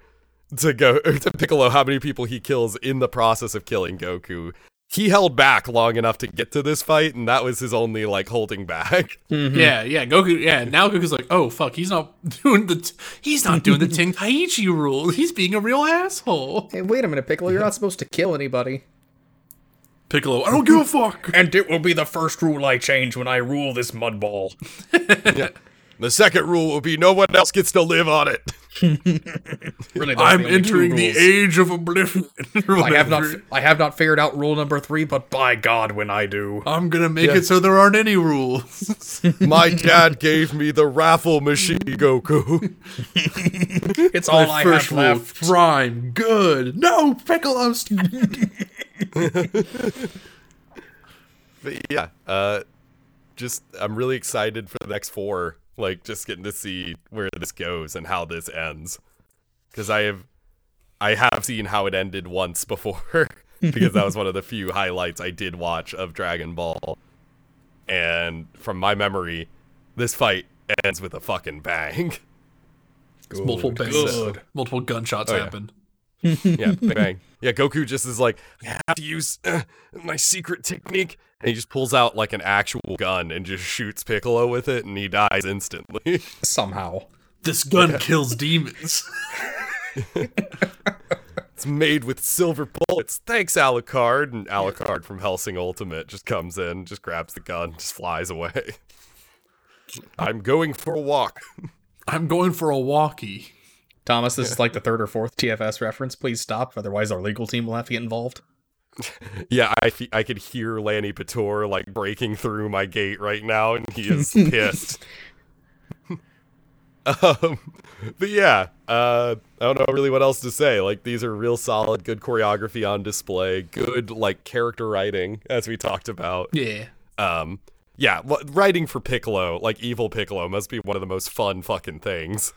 to go or to Piccolo how many people he kills in the process of killing Goku. He held back long enough to get to this fight, and that was his only like holding back. Mm-hmm. Yeah, yeah. Goku. Yeah. Now Goku's like, oh fuck, he's not doing the. T- he's not doing the Tenkaichi rule. He's being a real asshole. Hey, wait a minute, Piccolo. You're not supposed to kill anybody. Piccolo, I don't give a fuck. And it will be the first rule I change when I rule this mud ball. The second rule will be no one else gets to live on it. Really, I'm the only two entering the age of oblivion. I have not. I have not figured out rule number three, but by God, when I do, I'm gonna make it so there aren't any rules. My dad gave me the raffle machine, Goku. it's all My I first have rule: left. prime, good. No, Piccolo. stop. But yeah, uh, just I'm really excited for the next four. Like, just getting to see where this goes and how this ends, because I have, I have seen how it ended once before, because that was one of the few highlights I did watch of Dragon Ball, and from my memory, this fight ends with a fucking bang. multiple bangs, good. multiple gunshots Oh, yeah. happen. yeah, bang, bang. Yeah, Goku just is like, I have to use uh, my secret technique. And he just pulls out like an actual gun and just shoots Piccolo with it, and he dies instantly. Somehow. This gun kills demons. it's made with silver bullets. Thanks, Alucard. And Alucard from Hellsing Ultimate just comes in, just grabs the gun, just flies away. I'm going for a walk. I'm going for a walkie. Thomas, this is like the third or fourth TFS reference. Please stop, otherwise our legal team will have to get involved. Yeah, I, fe- I could hear Lanipator like breaking through my gate right now, and he is pissed. um, but yeah, uh, I don't know really what else to say. Like these are real solid, good choreography on display, good like character writing, as we talked about. Yeah. Um, yeah, writing for Piccolo, like evil Piccolo, must be one of the most fun fucking things.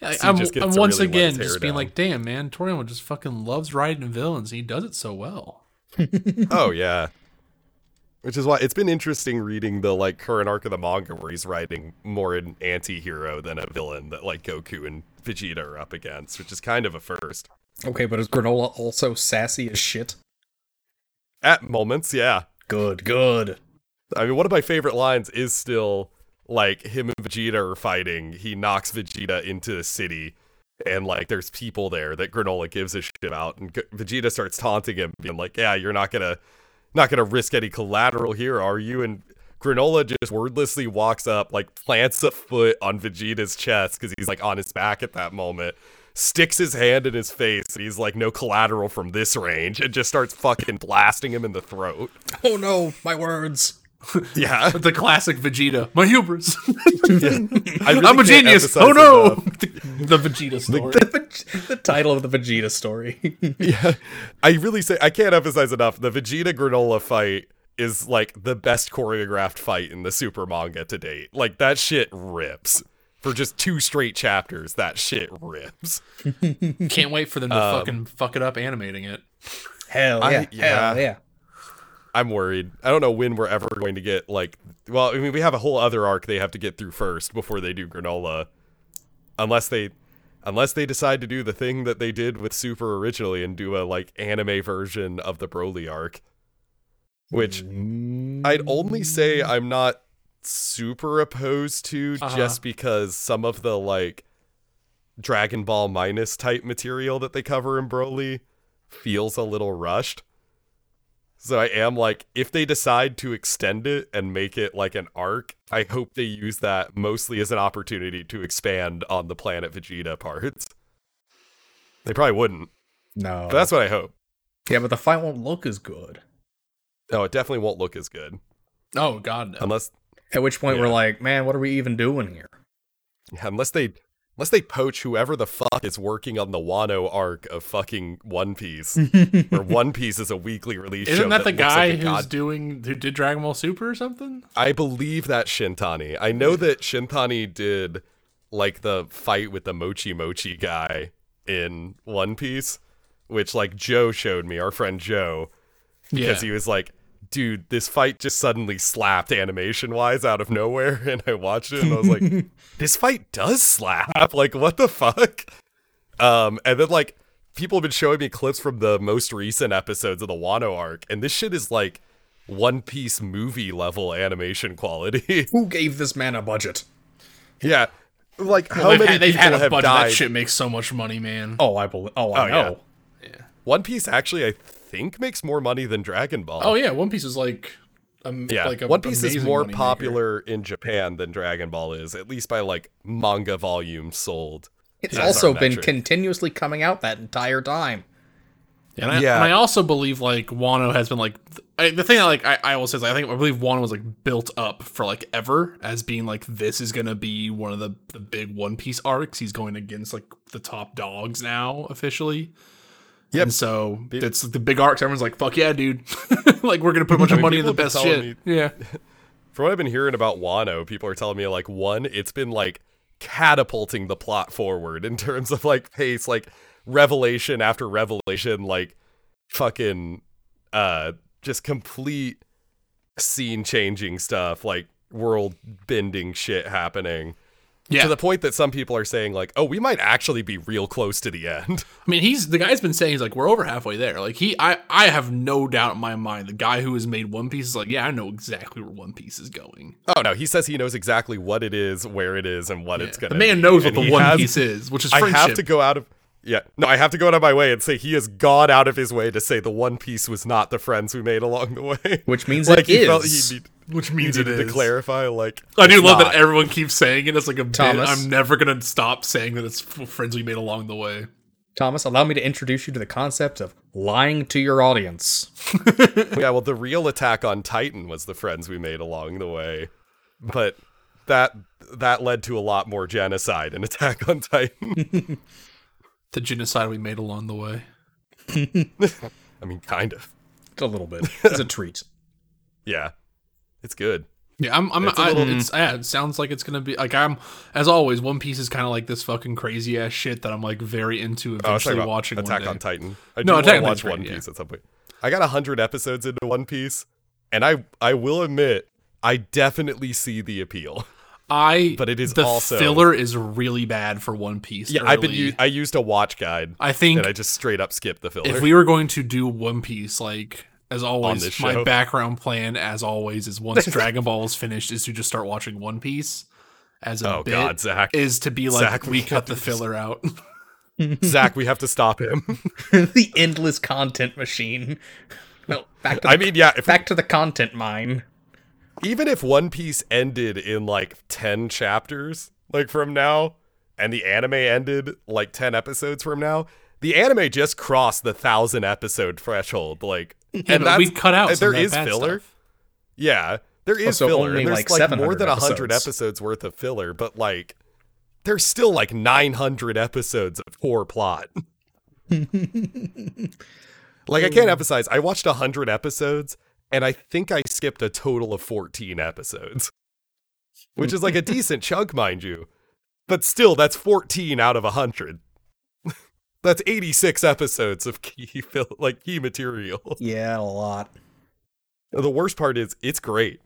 So I'm, I'm once really again just being down. like, damn, man, Toriyama just fucking loves writing villains. He does it so well. oh yeah. Which is why it's been interesting reading the like current arc of the manga where he's writing more an anti-hero than a villain that like Goku and Vegeta are up against, which is kind of a first. Okay, but is Granola also sassy as shit? At moments, yeah. Good, good. I mean, one of my favorite lines is still like him and Vegeta are fighting. He knocks Vegeta into the city, and like there's people there that Granola gives a shit about, and Vegeta starts taunting him, being like, "Yeah, you're not gonna, not gonna risk any collateral here, are you?" And Granola just wordlessly walks up, like plants a foot on Vegeta's chest because he's like on his back at that moment. Sticks his hand in his face. And he's like, no collateral from this range, and just starts fucking blasting him in the throat. Oh no, my words. Yeah, The classic Vegeta. My hubris. I really I'm a can't genius. emphasize Oh no. enough. the Vegeta story. the, the title of the Vegeta story. yeah, I really say I can't emphasize enough. The Vegeta Granola fight is like the best choreographed fight in the Super manga to date. Like that shit rips. For just two straight chapters, that shit rips. Can't wait for them to Um, fucking fuck it up animating it. Hell I- yeah, yeah. hell yeah. I'm worried. I don't know when we're ever going to get like. Well, I mean, we have a whole other arc they have to get through first before they do Granola, unless they, unless they decide to do the thing that they did with Super originally and do a like anime version of the Broly arc, which I'd only say I'm not super opposed to Uh-huh. just because some of the like Dragon Ball minus type material that they cover in Broly feels a little rushed. So I am like, if they decide to extend it and make it like an arc, I hope they use that mostly as an opportunity to expand on the Planet Vegeta parts. They probably wouldn't, No. but that's what I hope. yeah, but the fight won't look as good. No, it definitely won't look as good Oh god, no. unless At which point we're like, man, what are we even doing here? Yeah, unless they unless they poach whoever the fuck is working on the Wano arc of fucking One Piece, where One Piece is a weekly release. Isn't show that the looks like guy who's god- doing who did Dragon Ball Super or something? I believe that Shintani. I know that Shintani did like the fight with the Mochi Mochi guy in One Piece, which like Joe showed me, our friend Joe, because he was like, dude, this fight just suddenly slapped animation wise out of nowhere. And I watched it and I was like, this fight does slap. Like, what the fuck? Um, and then like people have been showing me clips from the most recent episodes of the Wano arc, and this shit is like One Piece movie level animation quality. Who gave this man a budget? yeah. Like how Well, they've many had, they've people had a have budget. died? That shit makes so much money, man. Oh, I believe. Oh, I Oh, yeah. know. One Piece actually, I think, makes more money than Dragon Ball. Oh yeah, One Piece is like, um, Yeah, like a One Piece is more moneymaker. popular in Japan than Dragon Ball is, at least by like manga volumes sold. It's That's also been metric. continuously coming out that entire time. And I, Yeah. and I also believe like Wano has been like th- I, the thing that like I, I will say is I think I believe Wano was like built up for like ever as being like this is gonna be one of the the big One Piece arcs. He's going against like the top dogs now officially. Yep. And so it's the big arcs. Everyone's like, "Fuck yeah, dude!" like we're gonna put a bunch of mean, money in the people have been best shit. Yeah. From what I've been hearing about Wano, people are telling me like one, it's been like catapulting the plot forward in terms of like pace, like revelation after revelation, like fucking uh just complete scene changing stuff, like world bending shit happening. Yeah. To the point that some people are saying like, "Oh, we might actually be real close to the end." I mean, he's the guy's been saying he's like we're over halfway there. Like he, I, I have no doubt in my mind the guy who has made One Piece is like, yeah, I know exactly where One Piece is going. Oh no, he says he knows exactly what it is, where it is, and what it's gonna. The man be. knows what the One has- Piece is, which is I have to go out of yeah. No, I have to go out of my way and say he has gone out of his way to say the One Piece was not the friends we made along the way. Which means like it he felt is. he, need, which means it needed is. to clarify. Like I do love not. that everyone keeps saying it. It's like a Thomas. bit. I'm never gonna stop saying that it's friends we made along the way. Thomas, allow me to introduce you to the concept of lying to your audience. yeah, well, the real attack on Titan was the friends we made along the way, but that that led to a lot more genocide and Attack on Titan. The genocide we made along the way. I mean, kind of. A little bit. It's a treat. Yeah, it's good. Yeah, I'm. I'm. It's I, little- it's, yeah, it sounds like it's gonna be like I'm. As always, One Piece is kind of like this fucking crazy ass shit that I'm like very into. Oh, Eventually about watching Attack on. Titan. I No, do Attack on watch One Piece at some point. I got hundred episodes into One Piece, and I I will admit I definitely see the appeal. I. But it is the also- filler is really bad for One Piece. Yeah, I've been early. u- I used a watch guide, I think and I just straight up skipped the filler. if we were going to do One Piece, like as always, this my background plan, as always, is once Dragon Ball is finished, is to just start watching One Piece. As a Oh, bit, God, Zach. is to be like Zach, we we cut the to filler out. Zach, we have to stop him. the endless content machine. No, back to the, I mean, yeah, if back to the content mine. even if One Piece ended in like 10 chapters, like from now, and the anime ended like 10 episodes from now, the anime just crossed the thousand episode threshold. Like, Yeah, and but we cut out. some there of that is bad filler. stuff. Yeah, there is so filler. only, and there's like, like, more 700 than 100 episodes. episodes worth of filler, but like, there's still like 900 episodes of poor plot. like, I can't emphasize, I watched 100 episodes, and I think I skipped a total of 14 episodes, which is like a decent chunk, mind you. But still, that's 14 out of 100. That's 86 episodes of key fil- like key material. Yeah, a lot. The worst part is it's great.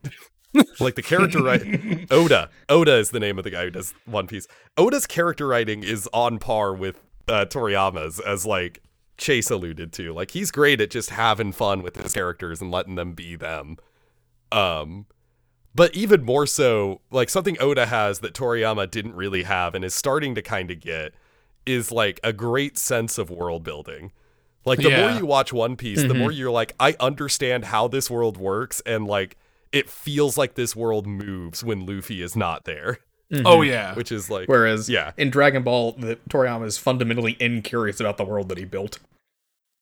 like the character writing Oda. Oda is the name of the guy who does One Piece. Oda's character writing is on par with uh, Toriyama's, as like Chase alluded to. Like he's great at just having fun with his characters and letting them be them. Um, but even more so, like something Oda has that Toriyama didn't really have and is starting to kind of get is like a great sense of world building. Like the more you watch One Piece, the more mm-hmm. you're like, I understand how this world works, and like it feels like this world moves when Luffy is not there, mm-hmm. Oh yeah. which is like, Whereas yeah, in Dragon Ball, the Toriyama is fundamentally incurious about the world that he built.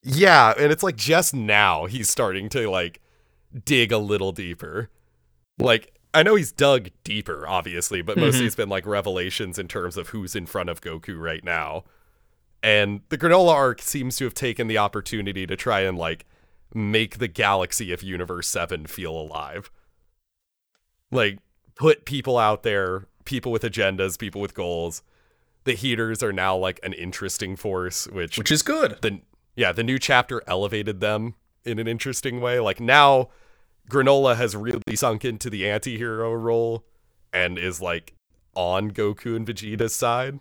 yeah, and it's like just now he's starting to like dig a little deeper. Like I know he's dug deeper, obviously, but mm-hmm. mostly it's been like revelations in terms of who's in front of Goku right now. And the granola arc seems to have taken the opportunity to try and like make the galaxy of Universe 7 feel alive. Like put people out there, people with agendas, people with goals. The Heeters are now like an interesting force, which Which is good. the yeah, the new chapter elevated them in an interesting way. Like now Granola has really sunk into the anti-hero role and is like on Goku and Vegeta's side.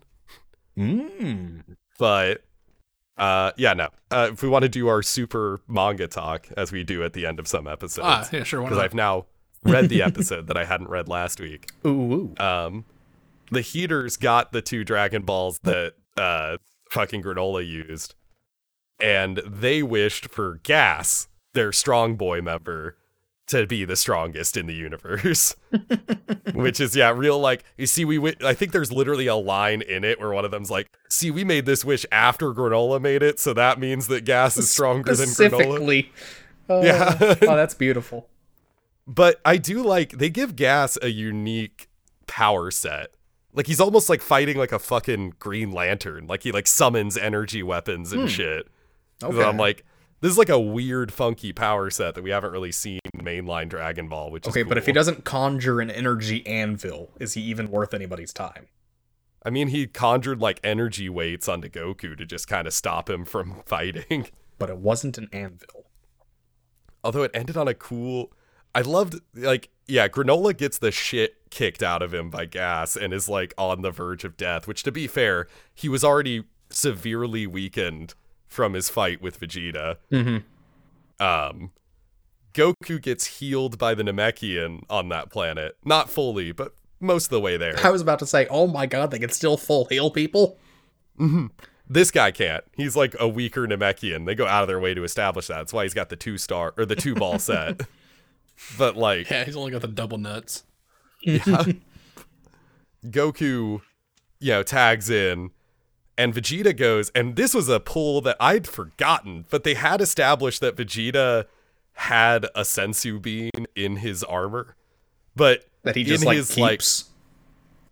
Mm. But uh yeah, no. Uh, if we want to do our super manga talk as we do at the end of some episodes. ah, yeah, sure. Because? I've now read the episode that I hadn't read last week. Ooh, ooh. Um, the Heeters got the two Dragon Balls that uh, fucking Granola used, and they wished for Gas, their Strong Boy member, to be the strongest in the universe. Which is yeah, real like you see we. wi- I think there's literally a line in it where one of them's like, "See, we made this wish after Granola made it, so that means that Gas is stronger than Granola." Specifically. Oh, Yeah. oh, that's beautiful. But I do like they give Gas a unique power set. Like he's almost like fighting like a fucking Green Lantern. Like he like summons energy weapons and hmm. shit. So Okay. I'm like, this is like a weird, funky power set that we haven't really seen in mainline Dragon Ball. Which is Okay, but if he doesn't conjure an energy anvil, is he even worth anybody's time? I mean, he conjured like energy weights onto Goku to just kind of stop him from fighting. But it wasn't an anvil. Although it ended on a cool. I loved like yeah, Granola gets the shit kicked out of him by Gas and is like on the verge of death. Which, to be fair, he was already severely weakened from his fight with Vegeta. Mm-hmm. Um, Goku gets healed by the Namekian on that planet, not fully, but most of the way there. I was about to say, oh my god, they can still full heal people? This guy can't. He's like a weaker Namekian. They go out of their way to establish that. That's why he's got the two star or the two ball set. But like, yeah, he's only got the double nuts. Yeah. Goku, you know, tags in, and Vegeta goes, and this was a pull that I'd forgotten, but they had established that Vegeta had a senzu bean in his armor, but That he in just like his, keeps.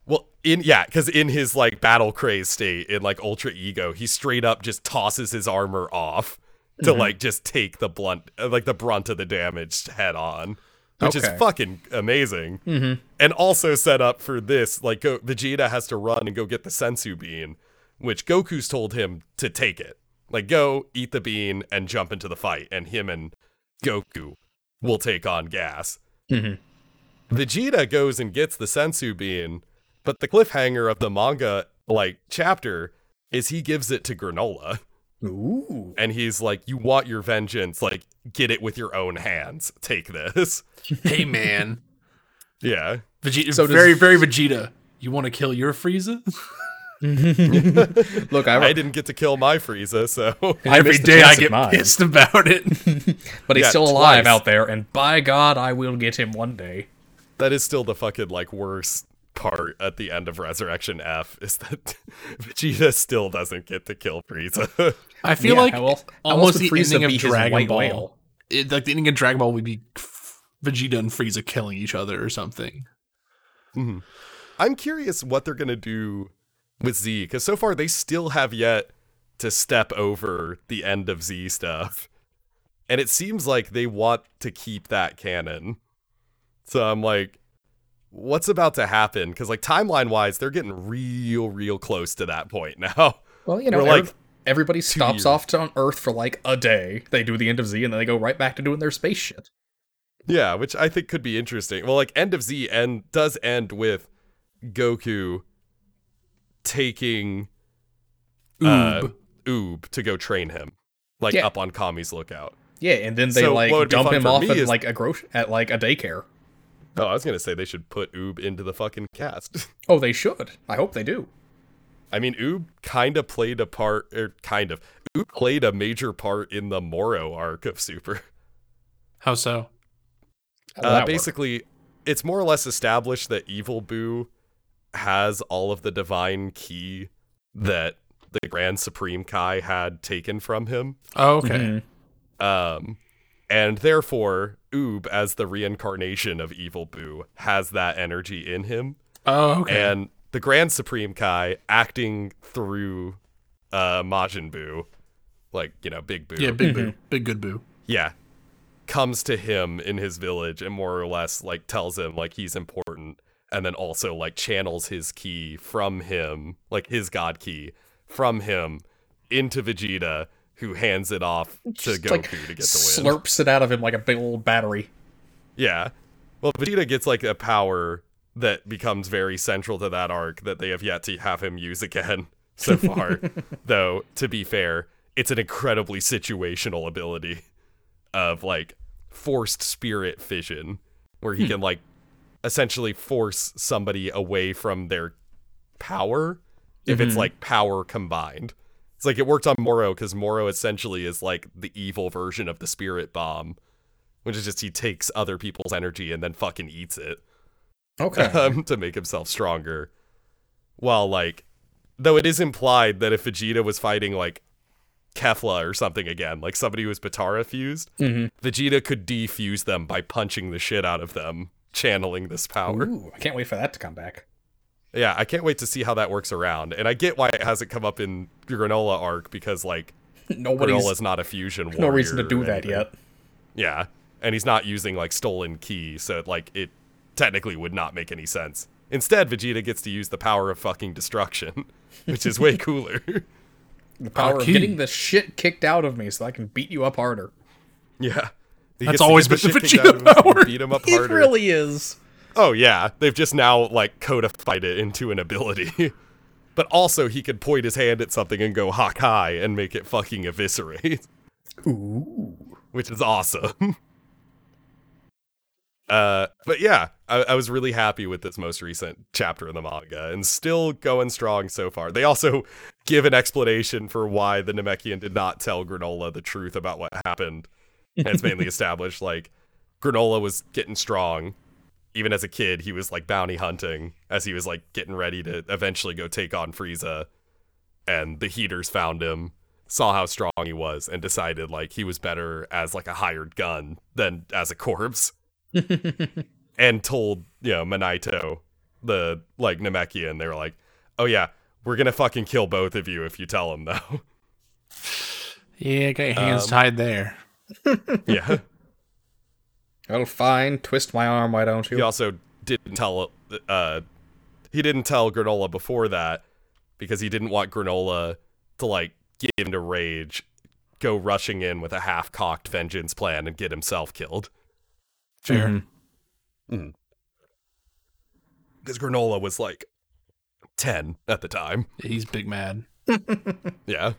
well, in yeah, because in his like battle craze state, in like Ultra Ego, he straight up just tosses his armor off to Mm-hmm. like just take the blunt, uh, like the brunt of the damage head on, which Okay. is fucking amazing. Mm-hmm. And also set up for this, like go, Vegeta has to run and go get the senzu bean, which Goku's told him to take it. Like go eat the bean and jump into the fight, and him and Goku will take on Gas. Mm-hmm. Vegeta goes and gets the senzu bean, but the cliffhanger of the manga like chapter is he gives it to Granola Ooh. and he's like you want your vengeance like get it with your own hands take this Hey man, yeah Vegeta, So does- very very Vegeta. You want to kill your Frieza? Look, I, I didn't get to kill my Frieza so I Every missed day I get mine. pissed about it. But he's Yeah, still alive twice. out there, and by God, I will get him one day. that is still the fucking like worst part at the end of Resurrection F is that Vegeta still doesn't get to kill Frieza I feel Yeah, like how almost else the Frieza ending of Dragon Ball. whale? It, like the ending of Dragon Ball would be Vegeta and Frieza killing each other or something. Mm-hmm. I'm curious what they're gonna do with Z because so far they still have yet to step over the end of Z stuff, and it seems like they want to keep that canon. So I'm like, what's about to happen? Because like timeline wise, they're getting real, real close to that point now. Well, you know, like everybody stops years. off to on Earth for like a day. They do the end of Z, and then they go right back to doing their space shit. Yeah, which I think could be interesting. Well, like End of Z end does end with Goku taking uh, Oob. Oob to go train him, like Yeah. up on Kami's lookout. Yeah, and then they So like what would be dump him off at is- like a gro- at like a daycare. Oh, I was gonna say they should put Oob into the fucking cast. Oh, they should. I hope they do. I mean, Oob kind of played a part, or kind of. Oob played a major part in the Moro arc of Super. How so? How Uh, that work? basically, it's more or less established that Evil Boo has all of the divine ki that the Grand Supreme Kai had taken from him. Oh, okay. Mhm. Um, and therefore, Oob, as the reincarnation of Evil Boo, has that energy in him. Oh, okay. And the Grand Supreme Kai, acting through uh, Majin Boo, like, you know, Big Boo. yeah, big boo, big good boo. yeah, comes to him in his village and more or less, like, tells him, like, he's important. And then also, like, channels his ki from him, like, his god ki from him into Vegeta, who hands it off to Just, Goku like, to get the win. Slurps it out of him like a big old battery. Yeah. Well, Vegeta gets like a power that becomes very central to that arc that they have yet to have him use again so far. Though, to be fair, it's an incredibly situational ability of like forced spirit fission, where he hmm. can like essentially force somebody away from their power if it's like power combined. It's like it worked on Moro because Moro essentially is like the evil version of the spirit bomb which is just he takes other people's energy and then fucking eats it Okay. um, to make himself stronger. While like, though it is implied that if Vegeta was fighting like Kefla or something again, like somebody who was Potara fused, Mhm. Vegeta could defuse them by punching the shit out of them, channeling this power. Ooh, I can't wait for that to come back. Yeah, I can't wait to see how that works around. And I get why it hasn't come up in Granola arc because like Nobody's Granola's not a fusion warrior. no reason to do that yet. Yeah, and he's not using like stolen ki, so like it technically would not make any sense. Instead, Vegeta gets to use the power of fucking destruction, which is way cooler. The power uh, of ki. getting the shit kicked out of me so I can beat you up harder. yeah. He That's always been the shit of Vegeta him so he can power. Beat him up It really is. Oh yeah, they've just now like codified it into an ability. but also, he could point his hand at something and go Hakai and make it fucking eviscerate. Ooh. which is awesome. uh, but yeah, I, I was really happy with this most recent chapter of the manga, and still going strong so far. They also give an explanation for why the Namekian did not tell Granola the truth about what happened, and it's mainly established like Granola was getting strong. Even as a kid, he was like bounty hunting as he was like getting ready to eventually go take on Frieza, and the Heeters found him saw how strong he was and decided like he was better as like a hired gun than as a corpse and told you know Monaito the like Namekian they were like oh yeah we're gonna fucking kill both of you if you tell him though Yeah, got your hands Um, tied there. yeah Well, fine. Twist my arm, why don't you? he also didn't tell uh he didn't tell Granola before that because he didn't want Granola to like get into rage go rushing in with a half-cocked vengeance plan and get himself killed Fair. Mhm. because Granola was like 10 at the time. He's big mad. Yeah.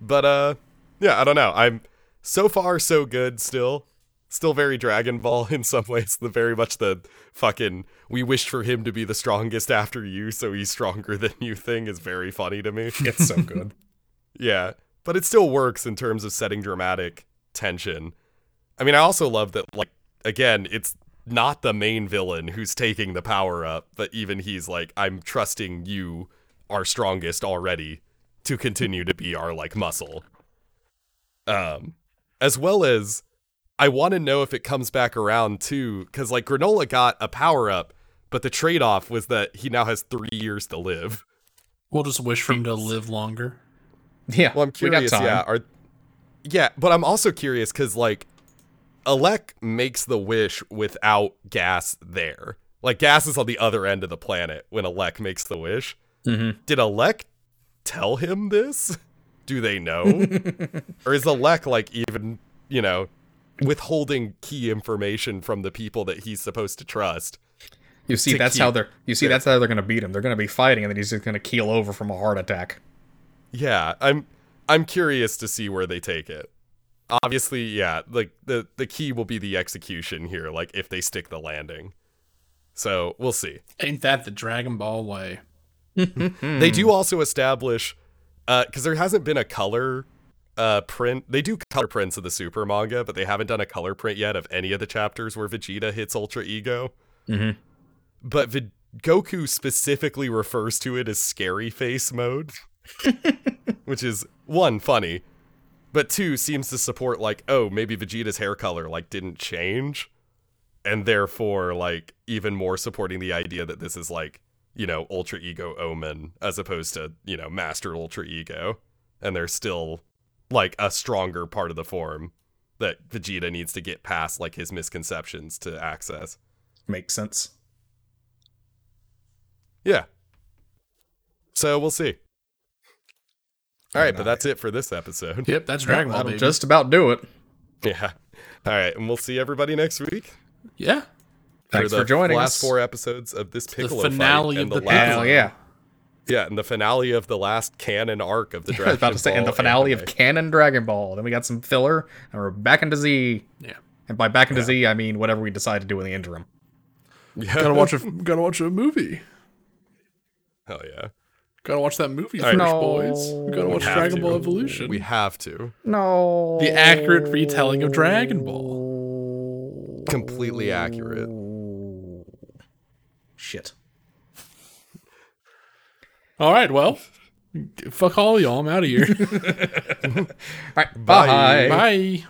But uh yeah, I don't know. I'm so far so good still. Still very Dragon Ball in some ways. The very much the fucking we wished for him to be the strongest after you, so he's stronger than you thing is very funny to me. It's so good. Yeah. But it still works in terms of setting dramatic tension. I mean, I also love that, like, again, it's not the main villain who's taking the power up, but even he's like, I'm trusting you, our strongest already, to continue to be our, like, muscle. Um, as well as, I want to know if it comes back around too, because, like, Granola got a power up, but the trade off was that he now has three years to live. We'll just wish for him to live longer. Yeah. Well, I'm we got curious. time. Yeah, are yeah, but I'm also curious because like Elec makes the wish without Gas there. Like Gas is on the other end of the planet when Elec makes the wish. Mhm. Did Elec tell him this? Do they know, or is Elec like even you know withholding key information from the people that he's supposed to trust? You see, that's how they're. You see, their- that's how they're gonna beat him. They're gonna be fighting, and then he's just gonna keel over from a heart attack. Yeah, I'm I'm curious to see where they take it. obviously, yeah, like the the key will be the execution here, like if they stick the landing. So we'll see. Ain't that the Dragon Ball way? They do also establish, because there hasn't been a color uh, print. They do color prints of the Super manga, but they haven't done a color print yet of any of the chapters where Vegeta hits Ultra Ego. Mhm. But v- Goku specifically refers to it as scary face mode, which is one funny, but two seems to support like, oh, maybe Vegeta's hair color like didn't change, and therefore like even more supporting the idea that this is like you know Ultra Ego Omen as opposed to you know Master Ultra Ego, and there's still like a stronger part of the form that Vegeta needs to get past like his misconceptions to access. Makes sense. Yeah. So we'll see. All right, but that's it for this episode. Yep, that's Dragon Ball. That'll Baby. just about do it. Yeah. All right, and we'll see everybody next week. yeah. Thanks the for joining last us. four episodes of this Piccolo finale fight of and the last, Hell yeah. yeah, and the finale of the last canon arc of the I Dragon was about to say, and the Ball finale anime. of Canon Dragon Ball. Then we got some filler, and we're back into Z. Yeah. And by back into Z, I mean whatever we decide to do in the interim. Yeah. Gotta watch a gotta watch a movie. Hell yeah. Gotta watch that movie right. first, No. boys. We gotta watch Dragon to. Ball Evolution. We have to. No. the accurate retelling of Dragon Ball. Completely accurate. Shit. All right, well, fuck all y'all. I'm out of here. All right. Bye. Bye.